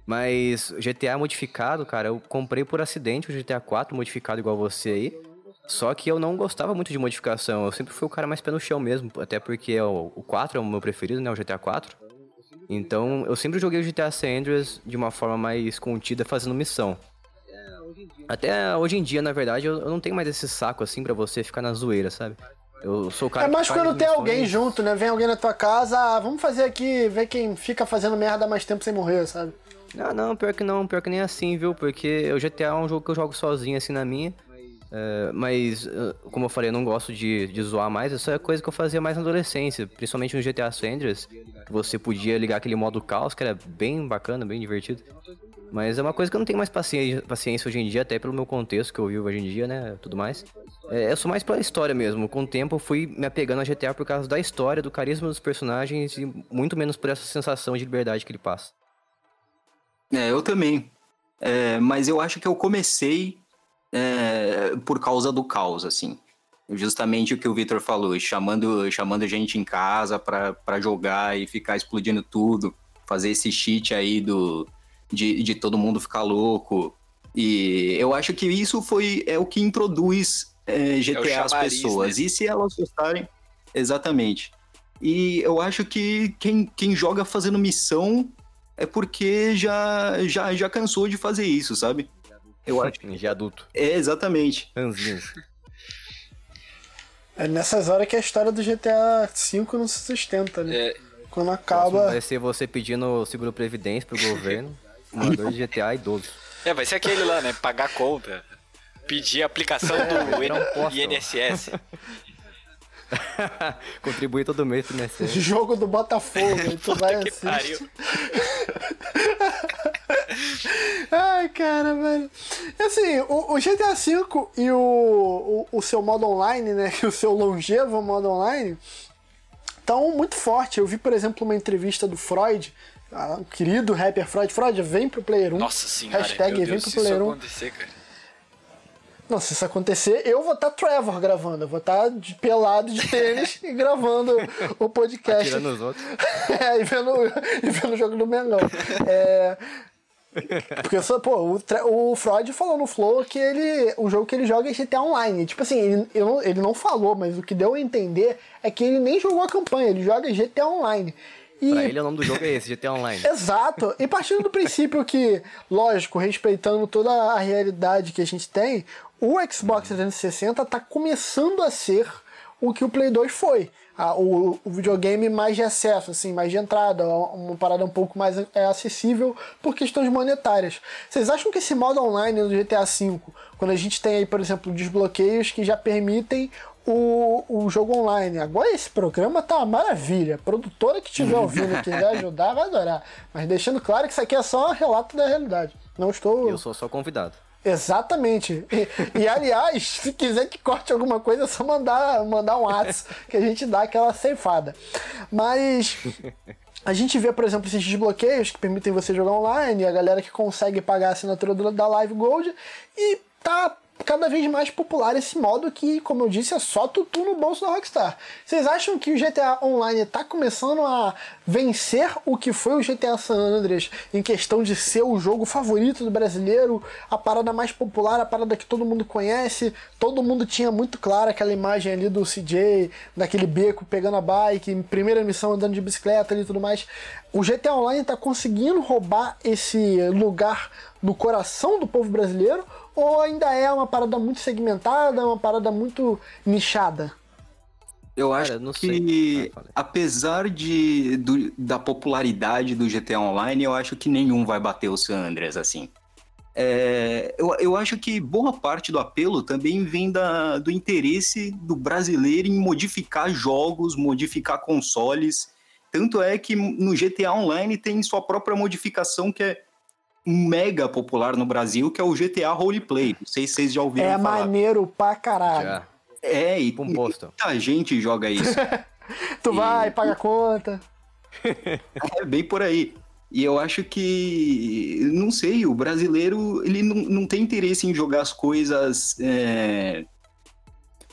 Mas GTA modificado, cara, eu comprei por acidente o GTA 4 modificado igual você aí. Só que eu não gostava muito de modificação. Eu sempre fui o cara mais pé no chão mesmo. Até porque o, o 4 é o meu preferido, né? O GTA 4. Então eu sempre joguei o GTA San Andreas de uma forma mais contida, fazendo missão. Até hoje em dia, na verdade, eu, eu não tenho mais esse saco assim pra você ficar na zoeira, sabe? Eu sou o cara é mais quando tem alguém junto, né? Vem alguém na tua casa, ah, vamos fazer aqui, ver quem fica fazendo merda mais tempo sem morrer, sabe? Ah, não, pior que não, pior que nem assim, viu? Porque o GTA é um jogo que eu jogo sozinho, assim, na minha. É, mas, eh, como eu falei, eu não gosto de, de zoar mais. Isso é coisa que eu fazia mais na adolescência. Principalmente no GTA San Andreas, que você podia ligar aquele modo caos, que era bem bacana, bem divertido. Mas é uma coisa que eu não tenho mais paciência, paciência hoje em dia, até pelo meu contexto que eu vivo hoje em dia, né? Tudo mais. É, eu sou mais pela história mesmo. Com o tempo eu fui me apegando a GTA por causa da história, do carisma dos personagens e muito menos por essa sensação de liberdade que ele passa. É, eu também. É, mas eu acho que eu comecei é, por causa do caos, assim. Justamente o que o Victor falou, chamando, chamando gente em casa para jogar e ficar explodindo tudo, fazer esse cheat aí do, de, de todo mundo ficar louco. E eu acho que isso foi é o que introduz é, GTA é às pessoas. Né? E se elas gostarem, exatamente. E eu acho que quem, quem joga fazendo missão é porque já, já, já cansou de fazer isso, sabe? Eu acho. Já é adulto. É, exatamente. Anzinho. É nessas horas que a história do GTA V não se sustenta, né? É. Quando acaba. Vai ser você pedindo seguro previdência pro governo. Morador de GTA idoso. É, vai ser aquele lá, né? Pagar conta. Pedir a aplicação do é, um INSS. Contribuir todo mês pro INSS. Jogo do Botafogo, tu vai assistir. Ai, cara, velho. Assim, o, o GTA V e o, o, o, seu modo online, né? O seu longevo modo online estão muito forte. Eu vi, por exemplo, uma entrevista do Freud o querido rapper Freud. Freud, vem pro Player 1. Nossa senhora, Hashtag meu vem Deus, pro Player 1. acontecer, cara. Não, se isso acontecer, eu vou estar tá Trevor gravando. Eu vou estar tá de pelado de tênis e gravando o podcast. Atirando os outros. é, e vendo, e vendo o jogo do Mengão. É, porque pô, o, o Freud falou no Flow que ele, o jogo que ele joga é GTA Online. Tipo assim, ele, ele não falou, mas o que deu a entender é que ele nem jogou a campanha, ele joga GTA Online. E... Pra ele o nome do jogo é esse, GTA Online. Exato. E partindo do princípio que, lógico, respeitando toda a realidade que a gente tem, o Xbox 360 tá começando a ser o que o Play 2 foi. o, o, videogame mais de acesso, assim, mais de entrada, uma parada um pouco mais é, acessível por questões monetárias. Vocês acham que esse modo online do GTA V, quando a gente tem aí, por exemplo, desbloqueios que já permitem o, o jogo online. Agora esse programa tá uma maravilha. A produtora que estiver ouvindo e quiser ajudar, vai adorar. Mas deixando claro que isso aqui é só um relato da realidade. Não estou. Eu sou só convidado. Exatamente. E, e, aliás, se quiser que corte alguma coisa, é só mandar, mandar um WhatsApp que a gente dá aquela ceifada. Mas a gente vê, por exemplo, esses desbloqueios que permitem você jogar online, a galera que consegue pagar a assinatura da Live Gold e tá cada vez mais popular esse modo que, como eu disse, é só tutu no bolso da Rockstar. Vocês acham que o GTA Online está começando a vencer o que foi o GTA San Andreas em questão de ser o jogo favorito do brasileiro, a parada mais popular, a parada que todo mundo conhece, todo mundo tinha muito clara aquela imagem ali do CJ, daquele beco pegando a bike, primeira missão andando de bicicleta e tudo mais. O GTA Online está conseguindo roubar esse lugar no coração do povo brasileiro ou ainda é uma parada muito segmentada, uma parada muito nichada? Eu acho Cara, que, apesar de, do, da popularidade do GTA Online, eu acho que nenhum vai bater o San Andreas, assim. É, eu, eu acho que boa parte do apelo também vem da, do interesse do brasileiro em modificar jogos, modificar consoles. Tanto é que no GTA Online tem sua própria modificação que é mega popular no Brasil, que é o GTA Roleplay. Não sei se vocês já ouviram é falar. É maneiro pra caralho. Já. É, e Composto. muita gente joga isso. tu e... vai, paga a conta. é bem por aí. E eu acho que, não sei, o brasileiro ele não, não tem interesse em jogar as coisas, é,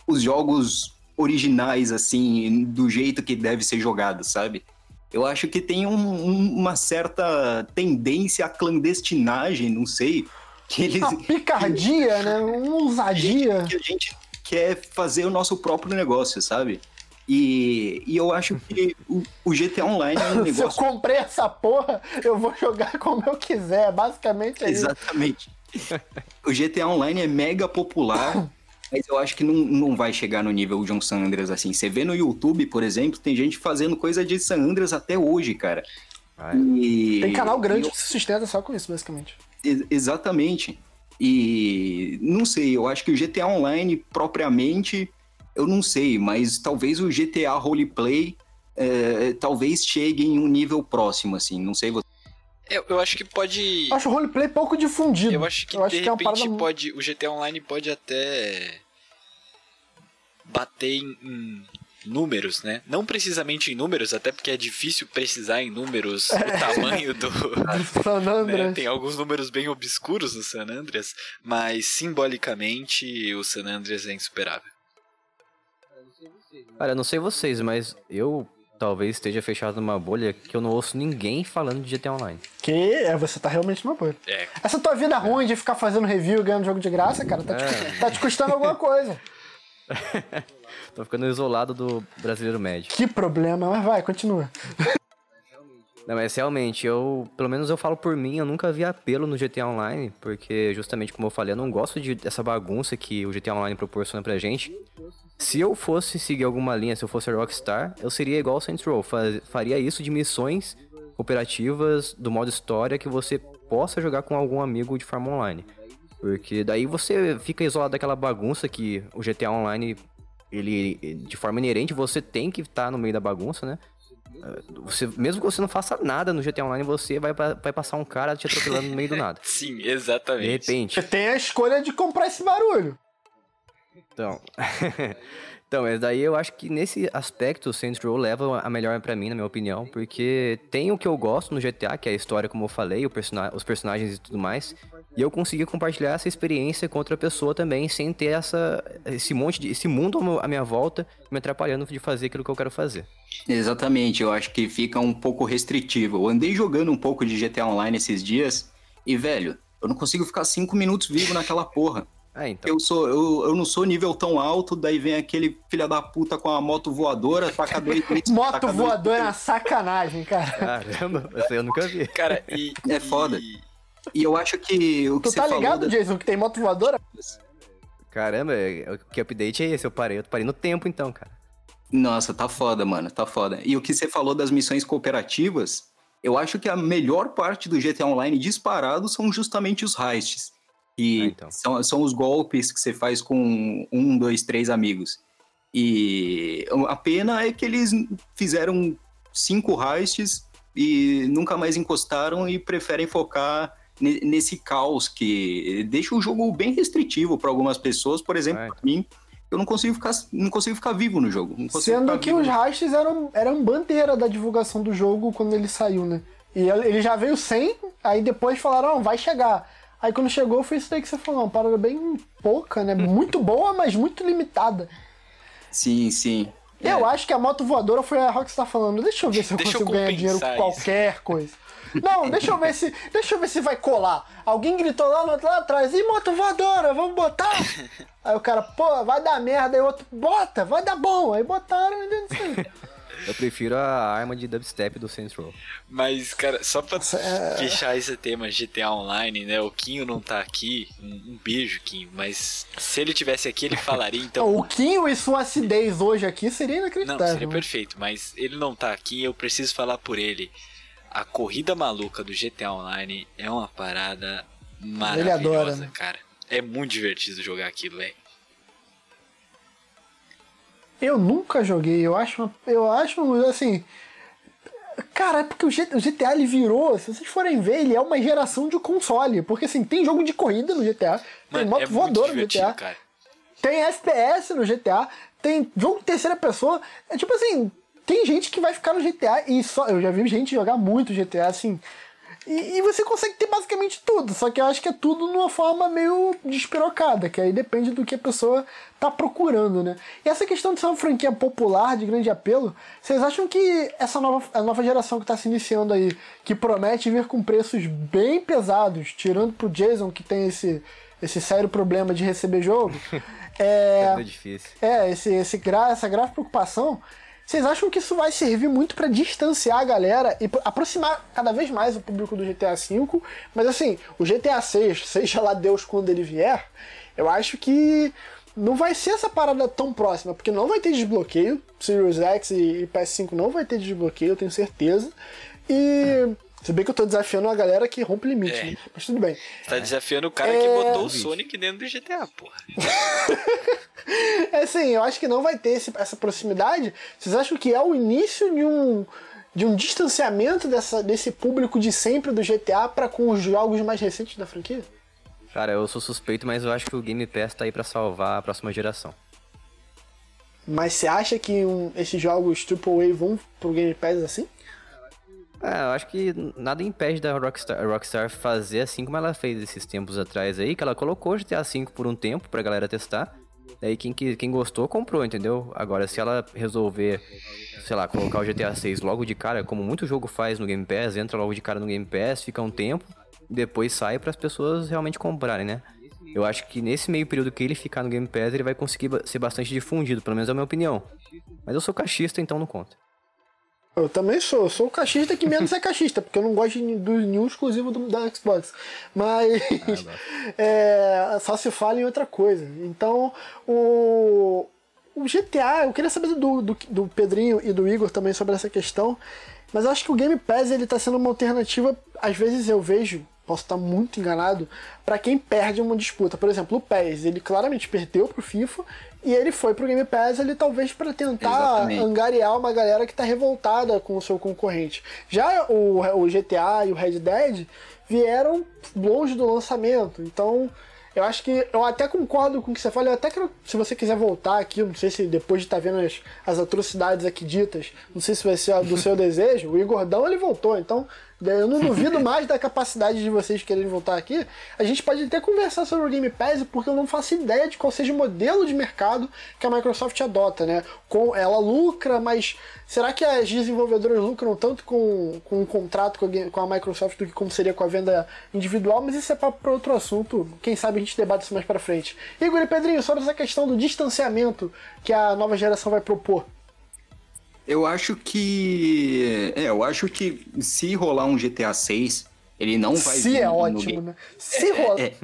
os jogos originais, assim, do jeito que deve ser jogado, sabe? Eu acho que tem um, uma certa tendência à clandestinagem, não sei. Que eles, uma picardia, né? Uma ousadia. Que a gente quer fazer o nosso próprio negócio, sabe? E, e eu acho que o, o GTA Online é um negócio... Se eu comprei essa porra, eu vou jogar como eu quiser, basicamente é Exatamente. isso. Exatamente. o GTA Online é mega popular Mas eu acho que não, não vai chegar no nível de um San Andreas assim. Você vê no YouTube, por exemplo, tem gente fazendo coisa de San Andreas até hoje, cara. E... Tem canal grande e... que se sustenta só com isso, basicamente. Ex exatamente. E não sei, eu acho que o GTA Online propriamente, eu não sei, mas talvez o GTA Roleplay é, talvez chegue em um nível próximo, assim. Não sei você. Eu, eu acho que pode. Eu acho o roleplay pouco difundido. Eu acho que eu de acho que é uma repente parada... pode. O GTA Online pode até bater em, em números, né? Não precisamente em números, até porque é difícil precisar em números o tamanho do. San né? Andreas. Tem alguns números bem obscuros no San Andreas, mas simbolicamente o San Andreas é insuperável. Olha, não sei vocês, mas eu talvez esteja fechado numa bolha que eu não ouço ninguém falando de GTA Online. Que é, você tá realmente numa bolha. É, Essa tua vida ruim de ficar fazendo review e ganhando jogo de graça, cara, tá, te, É. tá te custando alguma coisa. Tô ficando isolado do brasileiro médio. Que problema, mas vai, continua. Não, mas realmente, eu, pelo menos eu falo por mim, eu nunca vi apelo no GTA Online, porque justamente como eu falei, eu não gosto de, dessa bagunça que o GTA Online proporciona pra gente. Se eu fosse seguir alguma linha, se eu fosse a Rockstar, eu seria igual ao Saints Row, fa- faria isso de missões cooperativas do modo história que você possa jogar com algum amigo de forma online. Porque daí você fica isolado daquela bagunça que o GTA Online, ele, de forma inerente, você tem que estar no meio da bagunça, né? Você, mesmo que você não faça nada no GTA Online, você vai, vai passar um cara te atropelando no meio do nada. sim, De exatamente. repente. Você tem a escolha de comprar esse barulho. Então. então, mas daí eu acho que nesse aspecto o Saints Row leva a melhor pra mim, na minha opinião, porque tem o que eu gosto no GTA, que é a história, como eu falei, o persona- os personagens e tudo mais. E eu consegui compartilhar essa experiência com outra pessoa também, sem ter essa, esse monte de. esse mundo à minha volta me atrapalhando de fazer aquilo que eu quero fazer. Exatamente, eu acho que fica um pouco restritivo. Eu andei jogando um pouco de GTA Online esses dias e, velho, eu não consigo ficar cinco minutos vivo naquela porra. Ah, então. Eu, sou, eu, eu não sou nível tão alto, daí vem aquele filho da puta com a moto voadora, taca dois Moto taca dois- voadora é uma sacanagem, cara. Caramba, essa eu nunca vi. Cara, e. É foda. e- E eu acho que o que Tu você tá ligado, da- Jason, que tem moto voadora? Caramba, é- que update é esse? Eu parei, eu parei no tempo então, cara. Nossa, tá foda, mano, tá foda. E o que você falou das missões cooperativas, eu acho que a melhor parte do GTA Online disparado são justamente os heists. E Ah, então. são, são os golpes que você faz com um, dois, três amigos. E a pena é que eles fizeram cinco heists e nunca mais encostaram e preferem focar nesse caos que deixa o jogo bem restritivo para algumas pessoas. Por exemplo, Ah, pra mim, eu não consigo ficar, não consigo ficar vivo no jogo. Sendo que os hastes eram, eram bandeira da divulgação do jogo quando ele saiu, né? E ele já veio sem, aí depois falaram, não, vai chegar. Aí quando chegou foi isso daí que você falou, uma parada bem pouca, né? Muito boa, mas muito limitada. Sim, sim. É. Eu acho que a moto voadora foi a Rockstar falando, deixa eu ver se eu Deixa eu consigo ganhar dinheiro com compensar isso." qualquer coisa. Não, deixa eu ver se. Deixa eu ver se vai colar. Alguém gritou lá, no- lá atrás, e moto voadora, vamos botar? Aí o cara, pô, vai dar merda, aí o outro, bota, vai dar bom. Aí botaram e deu certo. Eu prefiro a arma de dubstep do Saints Row. Mas, cara, só pra é- fechar esse tema GTA Online, né? O Quinho não tá aqui. Um, um beijo, Quinho. Mas se ele tivesse aqui, ele falaria, então. o Quinho e sua acidez hoje aqui seria Não, inacreditável. seria perfeito, mas ele não tá aqui, eu preciso falar por ele. A corrida maluca do GTA Online é uma parada maravilhosa, né? cara. É muito divertido jogar aquilo, velho. Eu nunca joguei, eu acho, eu acho assim. Cara, é porque o GTA ele virou, se vocês forem ver, ele é uma geração de console. Porque assim, tem jogo de corrida no GTA, tem Mano, moto é voadora no GTA, cara. tem FPS no GTA, tem jogo de terceira pessoa. É tipo assim, tem gente que vai ficar no GTA e só. Eu já vi gente jogar muito GTA, assim. E, e você consegue ter basicamente tudo, só que eu acho que é tudo numa forma meio despirocada, que aí depende do que a pessoa tá procurando, né? E essa questão de ser uma franquia popular, de grande apelo, vocês acham que essa nova, a nova geração que tá se iniciando aí, que promete vir com preços bem pesados, tirando pro Jason, que tem esse, esse sério problema de receber jogo, é, É difícil. é, esse, esse gra, essa grave preocupação. Vocês acham que isso vai servir muito pra distanciar a galera e pro- aproximar cada vez mais o público do GTA V? Mas assim, o GTA 6, seja lá Deus quando ele vier, eu acho que não vai ser essa parada tão próxima, porque não vai ter desbloqueio. Series X e PS5 não vai ter desbloqueio, eu tenho certeza. E. Se bem que eu tô desafiando a galera que rompe limite, É. né? Mas tudo bem. Você tá desafiando o cara que É, botou o Sonic dentro do GTA, porra. É assim, eu acho que não vai ter esse- essa proximidade. Vocês acham que é o início de um de um distanciamento dessa, desse público de sempre do GTA para com os jogos mais recentes da franquia? Cara, eu sou suspeito, mas eu acho que o Game Pass tá aí pra salvar a próxima geração. Mas você acha que um, esses jogos AAA vão pro Game Pass assim? É, eu acho que nada impede da Rockstar, Rockstar fazer assim como ela fez esses tempos atrás aí, que ela colocou o GTA V por um tempo pra galera testar. Daí quem, quem gostou comprou, entendeu? Agora, se ela resolver, sei lá, colocar o GTA 6 logo de cara, como muito jogo faz no Game Pass, entra logo de cara no Game Pass, fica um tempo, depois sai para as pessoas realmente comprarem, né? Eu acho que nesse meio período que ele ficar no Game Pass, ele vai conseguir ser bastante difundido, pelo menos é a minha opinião. Mas eu sou cachista, então não conta. Eu também sou, eu sou o cachista que menos é cachista, porque eu não gosto do nenhum exclusivo do, da Xbox. Mas ah, é, só se fala em outra coisa. Então, o, o GTA, eu queria saber do, do, do, Pedrinho e do Igor também sobre essa questão. Mas eu acho que o Game Pass ele tá sendo uma alternativa, às vezes eu vejo, posso estar muito enganado, para quem perde uma disputa. Por exemplo, o PES, ele claramente perdeu pro FIFA e ele foi pro Game Pass ali talvez para tentar Exatamente. angariar uma galera que tá revoltada com o seu concorrente. Já o, o GTA e o Red Dead vieram longe do lançamento, então eu acho que eu até concordo com o que você fala. Eu até quero, se você quiser voltar aqui, não sei se depois de estar tá vendo as, as atrocidades aqui ditas, não sei se vai ser do seu desejo. O Igordão ele voltou, então eu não duvido mais da capacidade de vocês quererem voltar aqui. A gente pode até conversar sobre o Game Pass, porque eu não faço ideia de qual seja o modelo de mercado que a Microsoft adota, né? Com, ela lucra, mas será que as desenvolvedoras lucram tanto com, com um contrato com a, com a Microsoft do que como seria com a venda individual? Mas isso é para outro assunto. Quem sabe a gente debate isso mais para frente. Igor e Pedrinho, sobre essa questão do distanciamento que a nova geração vai propor. Eu acho que. É, eu acho que se rolar um GTA 6, ele não vai se vir. Se é ótimo, né? Se é, rola. É,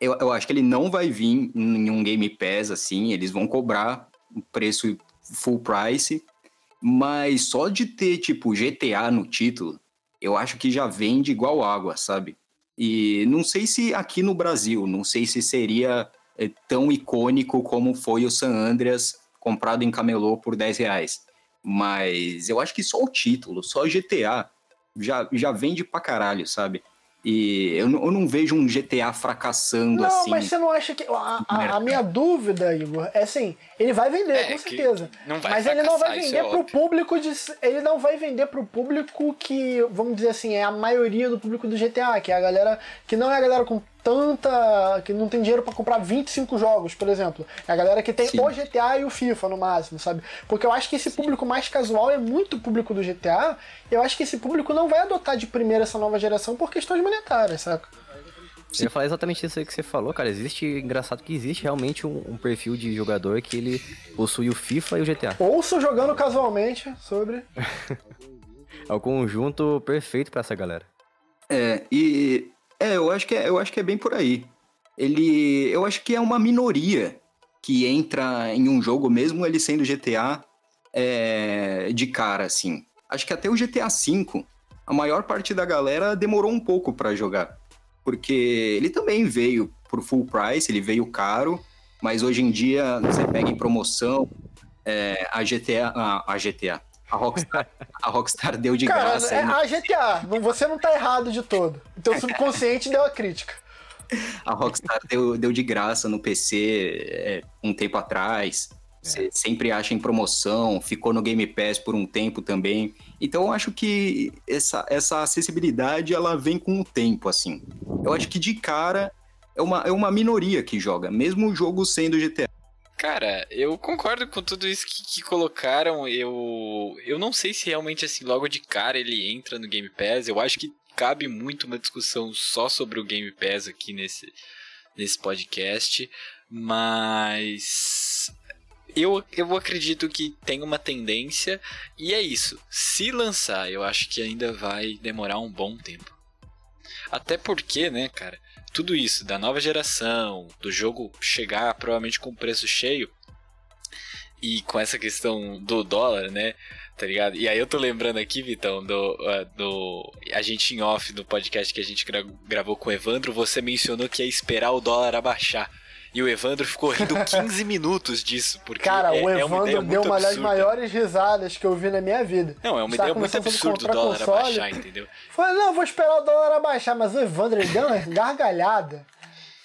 eu, eu acho que ele não vai vir em um Game Pass assim, eles vão cobrar o preço full price, mas só de ter, tipo, GTA no título, eu acho que já vende igual água, sabe? E não sei se aqui no Brasil, não sei se seria é, tão icônico como foi o San Andreas comprado em camelô por 10 reais. Mas eu acho que só o título, só GTA, já, já vende pra caralho, sabe? E eu, eu não vejo um GTA fracassando não, assim. Não, mas você não acha que. A, a, a, minha dúvida, Igor, é assim: ele vai vender, é, com certeza. mas ele não vai vender é pro óbvio. público de. Ele não vai vender pro público que, vamos dizer assim, é a maioria do público do GTA, que é a galera que não é a galera com tanta. que não tem dinheiro para comprar 25 jogos, por exemplo. É a galera que tem Sim. o GTA e o FIFA no máximo, sabe? Porque eu acho que esse público mais casual é muito público do GTA. Eu acho que esse público não vai adotar de primeira essa nova geração por questões monetárias, saca? Eu ia falar exatamente isso aí que você falou, cara. Existe, engraçado que existe realmente um, um, perfil de jogador que ele possui o FIFA e o GTA. Ouço jogando casualmente sobre. é o conjunto perfeito para essa galera. É, e é, eu acho que é, eu acho que é bem por aí. Ele, eu acho que é uma minoria que entra em um jogo mesmo ele sendo GTA é, de cara assim. Acho que até o GTA V, a maior parte da galera demorou um pouco para jogar, porque ele também veio por full price, ele veio caro, mas hoje em dia você pega em promoção é, a GTA, a, a GTA, a Rockstar, a Rockstar deu de Cara, graça. É a GTA, você não tá errado de todo. Então o subconsciente deu a crítica. A Rockstar deu, deu de graça no PC é, um tempo atrás. Você é. sempre acha em promoção, ficou no Game Pass por um tempo também. Então eu acho que essa, essa acessibilidade ela vem com o tempo, assim. Eu acho que de cara é uma, é uma minoria que joga, mesmo o jogo sendo GTA. Cara, eu concordo com tudo isso que, que, colocaram. Eu, eu não sei se realmente assim logo de cara ele entra no Game Pass. Eu acho que cabe muito uma discussão só sobre o Game Pass aqui nesse, nesse podcast, mas eu, eu acredito que tem uma tendência e é isso. Se lançar, eu acho que ainda vai demorar um bom tempo. Até porque, né, cara, tudo isso da nova geração, do jogo chegar provavelmente com preço cheio e com essa questão do dólar, né? Tá ligado? E aí eu tô lembrando aqui, Vitão, do, uh, do a gente em off do podcast que a gente gra gravou com o Evandro, você mencionou que ia esperar o dólar abaixar. E o Evandro ficou rindo 15 minutos disso, porque Cara, é, o é uma Evandro deu uma das maiores risadas que eu vi na minha vida. Não, é uma Estava ideia muito absurda o dólar console. abaixar, entendeu? Falei, não, vou esperar o dólar abaixar, mas o Evandro ele deu uma gargalhada.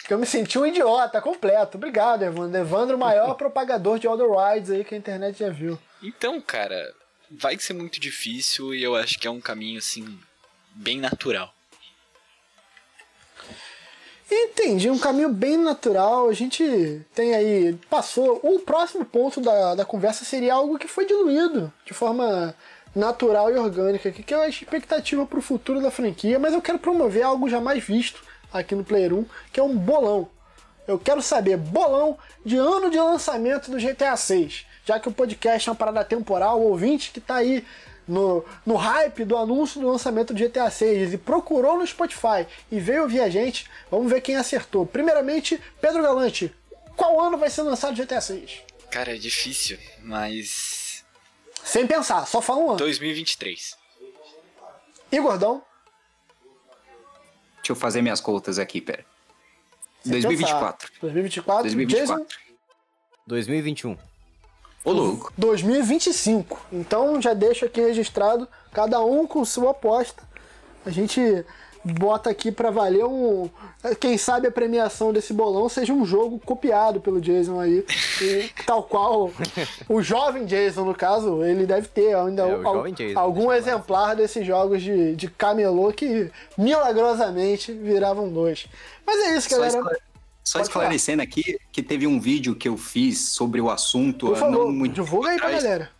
Que eu me senti um idiota completo. Obrigado, Evandro. Evandro, o maior propagador de Other Rides aí que a internet já viu. Então, cara, vai ser muito difícil e eu acho que é um caminho, assim, bem natural. Entendi, um caminho bem natural. A gente tem aí. Passou. O próximo ponto da, da conversa seria algo que foi diluído de forma natural e orgânica, que é a expectativa para o futuro da franquia, mas eu quero promover algo jamais visto aqui no Player 1, que é um bolão. Eu quero saber, bolão de ano de lançamento do GTA 6. Já que o podcast é uma parada temporal, o ouvinte que tá aí no, no hype do anúncio do lançamento do GTA 6 e procurou no Spotify e veio ouvir a gente, vamos ver quem acertou. Primeiramente, Pedro Galante, qual ano vai ser lançado o GTA 6? Cara, é difícil, mas. Sem pensar, só fala um ano. 2023. E Gordão? Deixa eu fazer minhas contas aqui, pera. Sem 2024. pensar. 2024. 2024. Jason? 2021. Ô, louco. 2025. Então já deixo aqui registrado, cada um com sua aposta. A gente bota aqui pra valer um. Quem sabe a premiação desse bolão seja um jogo copiado pelo Jason aí. E, tal qual o jovem Jason, no caso, ele deve ter ainda É, al- Jason, algum exemplar desses jogos de, de camelô que milagrosamente viravam dois. Mas é isso, galera. Só Pode esclarecendo aqui que teve um vídeo que eu fiz sobre o assunto Por favor, não muito divulga aí pra galera.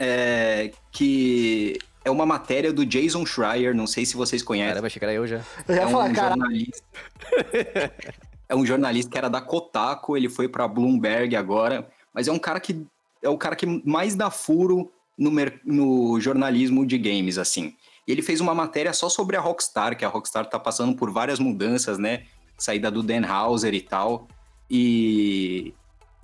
é, que é uma matéria do Jason Schreier, não sei se vocês conhecem. Caramba, achei que era eu já. Eu ia é falar, um cara, jornalista. é um jornalista que era da Kotaku, ele foi pra Bloomberg agora, mas é um cara que é o cara que mais dá furo no, no jornalismo de games, assim. E ele fez uma matéria só sobre a Rockstar, que a Rockstar tá passando por várias mudanças, né? Saída do Dan Houser e tal. E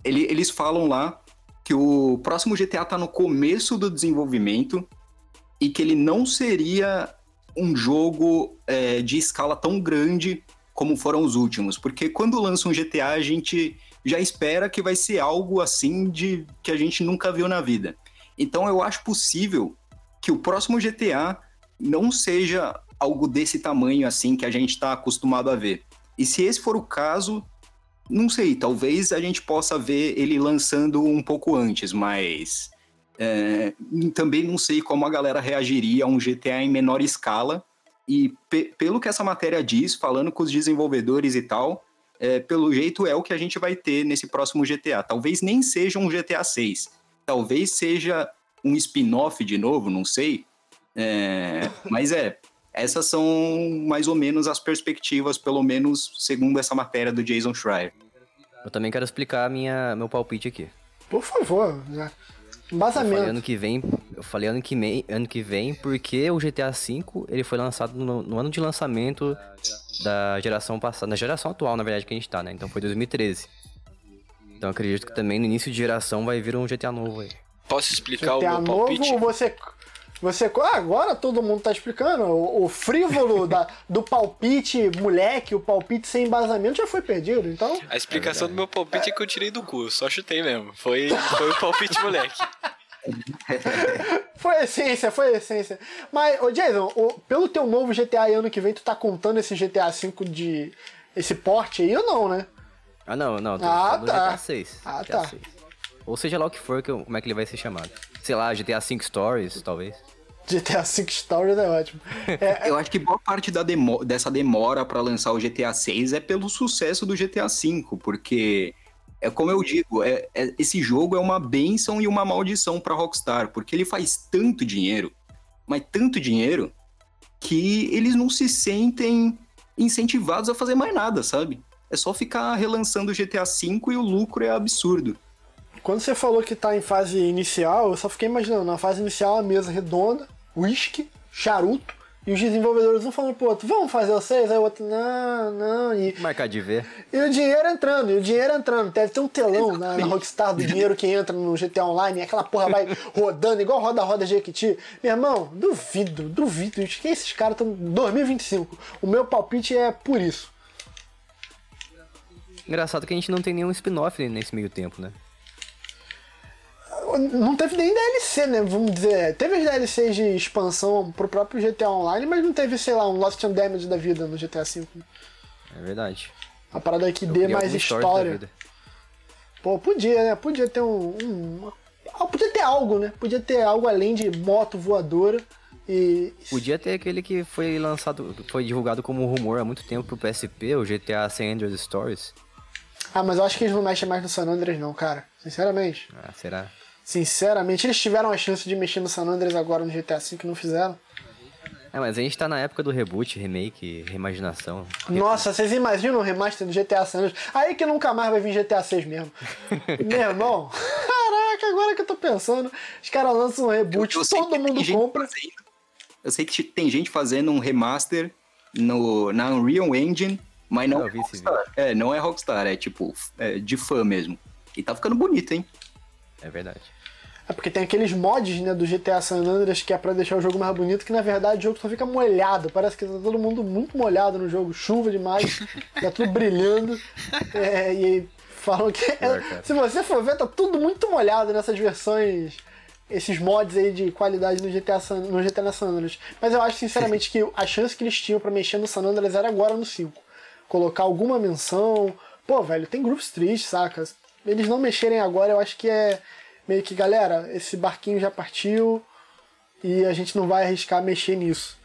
ele- eles falam lá que o próximo GTA tá no começo do desenvolvimento e que ele não seria um jogo é, de escala tão grande como foram os últimos. Porque quando lança um GTA, a gente já espera que vai ser algo assim de que a gente nunca viu na vida. Então eu acho possível que o próximo GTA não seja algo desse tamanho assim que a gente está acostumado a ver. E se esse for o caso, não sei, talvez a gente possa ver ele lançando um pouco antes, mas é, também não sei como a galera reagiria a um GTA em menor escala. E pe- pelo que essa matéria diz, falando com os desenvolvedores e tal, é, pelo jeito é o que a gente vai ter nesse próximo GTA. Talvez nem seja um GTA 6. Talvez seja um spin-off de novo, não sei. É, mas é, essas são mais ou menos as perspectivas, pelo menos segundo essa matéria do Jason Schreier. Eu também quero explicar minha, meu palpite aqui. por favor, já. Eu falei Embasamento. ano que vem, eu falei ano que, vem, ano que vem porque o GTA V ele foi lançado no, no ano de lançamento da geração passada, na geração atual, na verdade, que a gente tá, né? Então foi 2013. Então acredito que também no início de geração vai vir um GTA novo aí. Posso explicar o GTA meu novo, palpite? você. Você, ah, agora todo mundo tá explicando. O, o frívolo da, do palpite moleque, o palpite sem embasamento já foi perdido, então. A explicação do meu palpite é que eu tirei do cu, só chutei mesmo. Foi, foi o palpite moleque. Foi a essência, foi a essência. Mas, ô Jason, o- pelo teu novo GTA e ano que vem, tu tá contando esse GTA V de. esse porte aí ou não, né? Ah, não, não, tô Ah, tá. GTA 6. Ah, GTA tá. 6. Ou seja lá o que for, que eu- como é que ele vai ser chamado. Sei lá, GTA 5 Stories, talvez. GTA V Stories é ótimo. É, Eu acho que boa parte da demo- dessa demora para lançar o GTA 6 é pelo sucesso do GTA 5, porque é como eu digo, é- é- esse jogo é uma benção e uma maldição para Rockstar, porque ele faz tanto dinheiro, mas tanto dinheiro que eles não se sentem incentivados a fazer mais nada, sabe? É só ficar relançando o GTA 5 e o lucro é absurdo. Quando você falou que tá em fase inicial, eu só fiquei imaginando, na fase inicial a mesa redonda, whisky, charuto, e os desenvolvedores um falando pro outro, vamos fazer 6? Aí o outro, não, não, e, Marcar de ver. e o dinheiro entrando, e o dinheiro entrando. Deve ter um telão na, na Rockstar do dinheiro que entra no GTA Online, e aquela porra vai rodando, igual roda-roda Jequiti. Meu irmão, duvido, duvido. Que esses caras estão 2025. O meu palpite é por isso. Engraçado que a gente não tem nenhum spin-off nesse meio tempo, né? Não teve nem DLC, né? Vamos dizer. Teve as DLCs de expansão pro próprio GTA Online, mas não teve, sei lá, um Lost and Damage da vida no GTA V. É verdade. A parada que dê mais história. Pô, podia, né? Podia ter um, um, Podia ter algo, né? Podia ter algo além de moto voadora. E... Podia ter aquele que foi lançado, foi divulgado como rumor há muito tempo pro PSP, o GTA San Andreas Stories. Ah, mas eu acho que eles não mexem mais no San Andreas não, cara. Sinceramente. Ah, será? Sinceramente, eles tiveram a chance de mexer no San Andreas agora no GTA V que não fizeram. É, mas a gente tá na época do reboot, remake, reimaginação. Nossa, vocês imaginam o remaster do GTA San Andreas? Aí que nunca mais vai vir GTA 6 mesmo. Meu irmão, caraca, agora que eu tô pensando, os caras lançam um reboot, eu, eu todo mundo compra. Fazendo, eu sei que tem gente fazendo um remaster no, na Unreal Engine, mas não, é Rockstar. É, não é Rockstar, é tipo é de fã mesmo. E tá ficando bonito, hein? É verdade. É porque tem aqueles mods né, do GTA San Andreas que é pra deixar o jogo mais bonito, que na verdade o jogo só fica molhado. Parece que tá todo mundo muito molhado no jogo, chuva demais, tá tudo brilhando. É, e falam que. É, se você for ver, tá tudo muito molhado nessas versões. Esses mods aí de qualidade no GTA, San, no GTA San Andreas. Mas eu acho sinceramente que a chance que eles tinham para mexer no San Andreas era agora no 5. Colocar alguma menção. Pô, velho, tem Group Street, saca? Eles não mexerem agora, eu acho que é meio que, galera, esse barquinho já partiu e a gente não vai arriscar mexer nisso.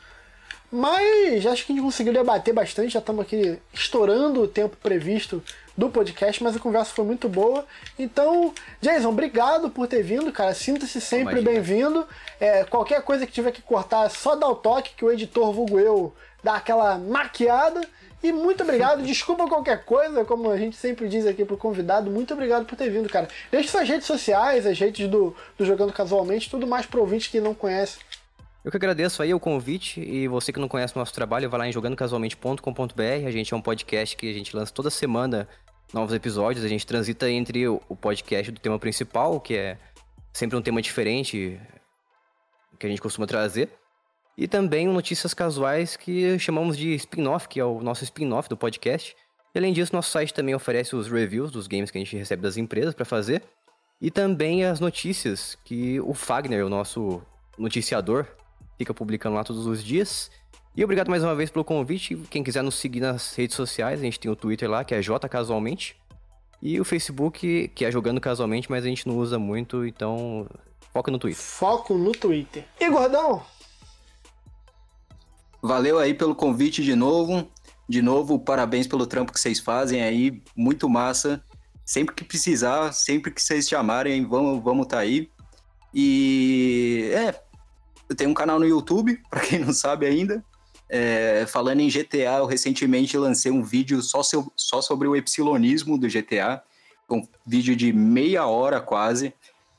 Mas acho que a gente conseguiu debater bastante, já estamos aqui estourando o tempo previsto do podcast, mas a conversa foi muito boa. Então, Jason, obrigado por ter vindo, cara. Sinta-se sempre bem-vindo. É, qualquer coisa que tiver que cortar, é só dá o toque que o editor vulgo eu dá aquela maquiada. E muito obrigado, desculpa qualquer coisa, como a gente sempre diz aqui pro convidado, muito obrigado por ter vindo, cara. Deixe suas redes sociais, as redes do, do Jogando Casualmente, tudo mais pro ouvinte que não conhece. Eu que agradeço aí o convite e você que não conhece o nosso trabalho, vai lá em jogandocasualmente.com.br. A gente é um podcast que a gente lança toda semana novos episódios. A gente transita entre o podcast do tema principal, que é sempre um tema diferente que a gente costuma trazer. E também notícias casuais que chamamos de spin-off, que é o nosso spin-off do podcast. E além disso, nosso site também oferece os reviews dos games que a gente recebe das empresas para fazer. E também as notícias que o Fagner, o nosso noticiador, fica publicando lá todos os dias. E obrigado mais uma vez pelo convite. Quem quiser nos seguir nas redes sociais, a gente tem o Twitter lá, que é J Casualmente. E o Facebook, que é Jogando Casualmente, mas a gente não usa muito, então foca no Twitter. Foco no Twitter. E Gordão, Valeu aí pelo convite de novo. De novo, parabéns pelo trampo que vocês fazem aí, muito massa. Sempre que precisar, sempre que vocês chamarem, vamos vamos tá aí. E é, eu tenho um canal no YouTube, para quem não sabe ainda. É, falando em GTA, eu recentemente lancei um vídeo só, só sobre o epsilonismo do GTA, um vídeo de meia hora quase,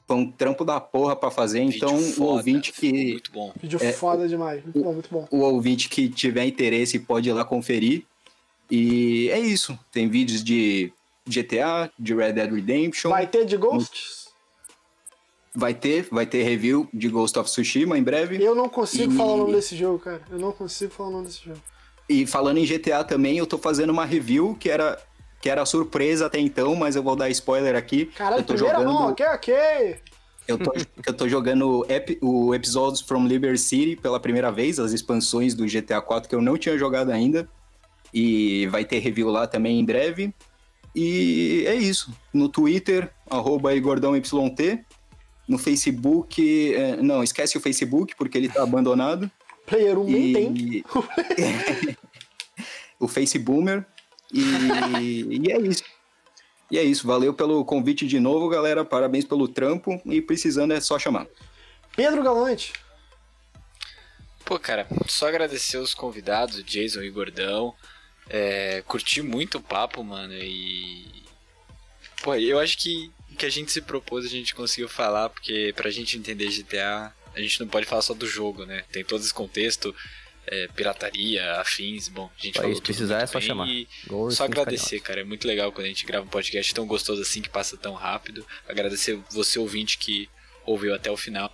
foi um trampo da porra pra fazer, Vídeo então foda, o ouvinte que. Muito bom. Vídeo é, foda demais, muito o, bom, muito bom. O ouvinte que tiver interesse pode ir lá conferir. E é isso. Tem vídeos de GTA, de Red Dead Redemption. Vai ter de Ghosts? Vai ter, vai ter review de Ghost of Tsushima em breve. Eu não consigo e... falar o nome desse jogo, cara. Eu não consigo falar o nome desse jogo. E falando em GTA também, eu tô fazendo uma review que era que era surpresa até então, mas eu vou dar spoiler aqui. Caralho, eu tô primeira jogando... mão, ok, ok. Eu tô, eu tô jogando ep, o Episodes from Liberty City pela primeira vez, as expansões do GTA 4 que eu não tinha jogado ainda. E vai ter review lá também em breve. E é isso. No Twitter, arroba IgordãoYT. No Facebook, é, não, esquece o Facebook porque ele tá abandonado. Player 1 nem tem. o Faceboomer. E, e é isso. E é isso. Valeu pelo convite de novo, galera. Parabéns pelo trampo. E precisando é só chamar. Pedro Galante. Pô, cara, só agradecer os convidados, Jason e Gordão. É, curti muito o papo, mano. E. Pô, eu acho que que a gente se propôs a gente conseguiu falar, porque pra gente entender GTA, a gente não pode falar só do jogo, né? Tem todo esse contexto é, pirataria, afins. Bom, a gente falou Se precisar é só chamar. só agradecer, cara. É muito legal quando a gente grava um podcast tão gostoso assim que passa tão rápido. Agradecer você ouvinte que ouviu até o final.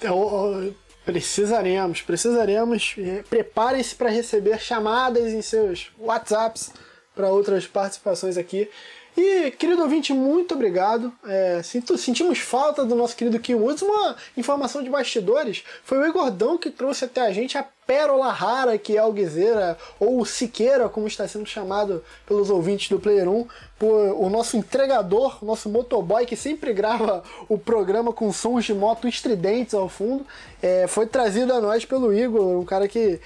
Eu, Precisaremos, precisaremos. Preparem-se para receber chamadas em seus WhatsApps para outras participações aqui. E, querido ouvinte, muito obrigado. É, sentimos falta do nosso querido Kim Woods. Uma informação de bastidores: foi o Igordão que trouxe até a gente a pérola rara que é o Guizeira, ou Siqueira, como está sendo chamado pelos ouvintes do Player 1, por, o nosso entregador, o nosso motoboy que sempre grava o programa com sons de moto estridentes ao fundo. É, foi trazido a nós pelo Igor, um cara que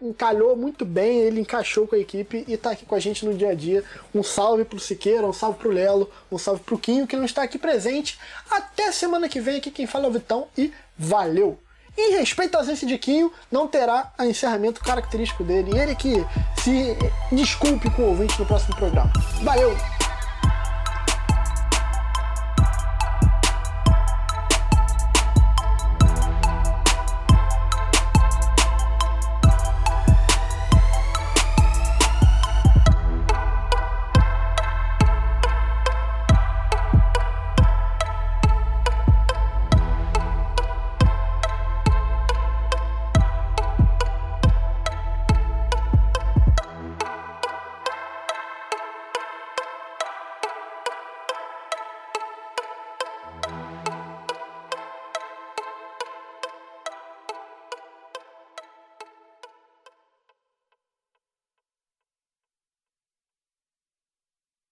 encalhou muito bem, ele encaixou com a equipe e está aqui com a gente no dia a dia. Um salve pro Siqueira, um salve pro Lelo, um salve pro Quinho, que não está aqui presente. Até semana que vem, aqui quem fala é o Vitão e valeu! Em respeito à ausência de Quinho, não terá o encerramento característico dele. E ele que se desculpe com o ouvinte no próximo programa. Valeu!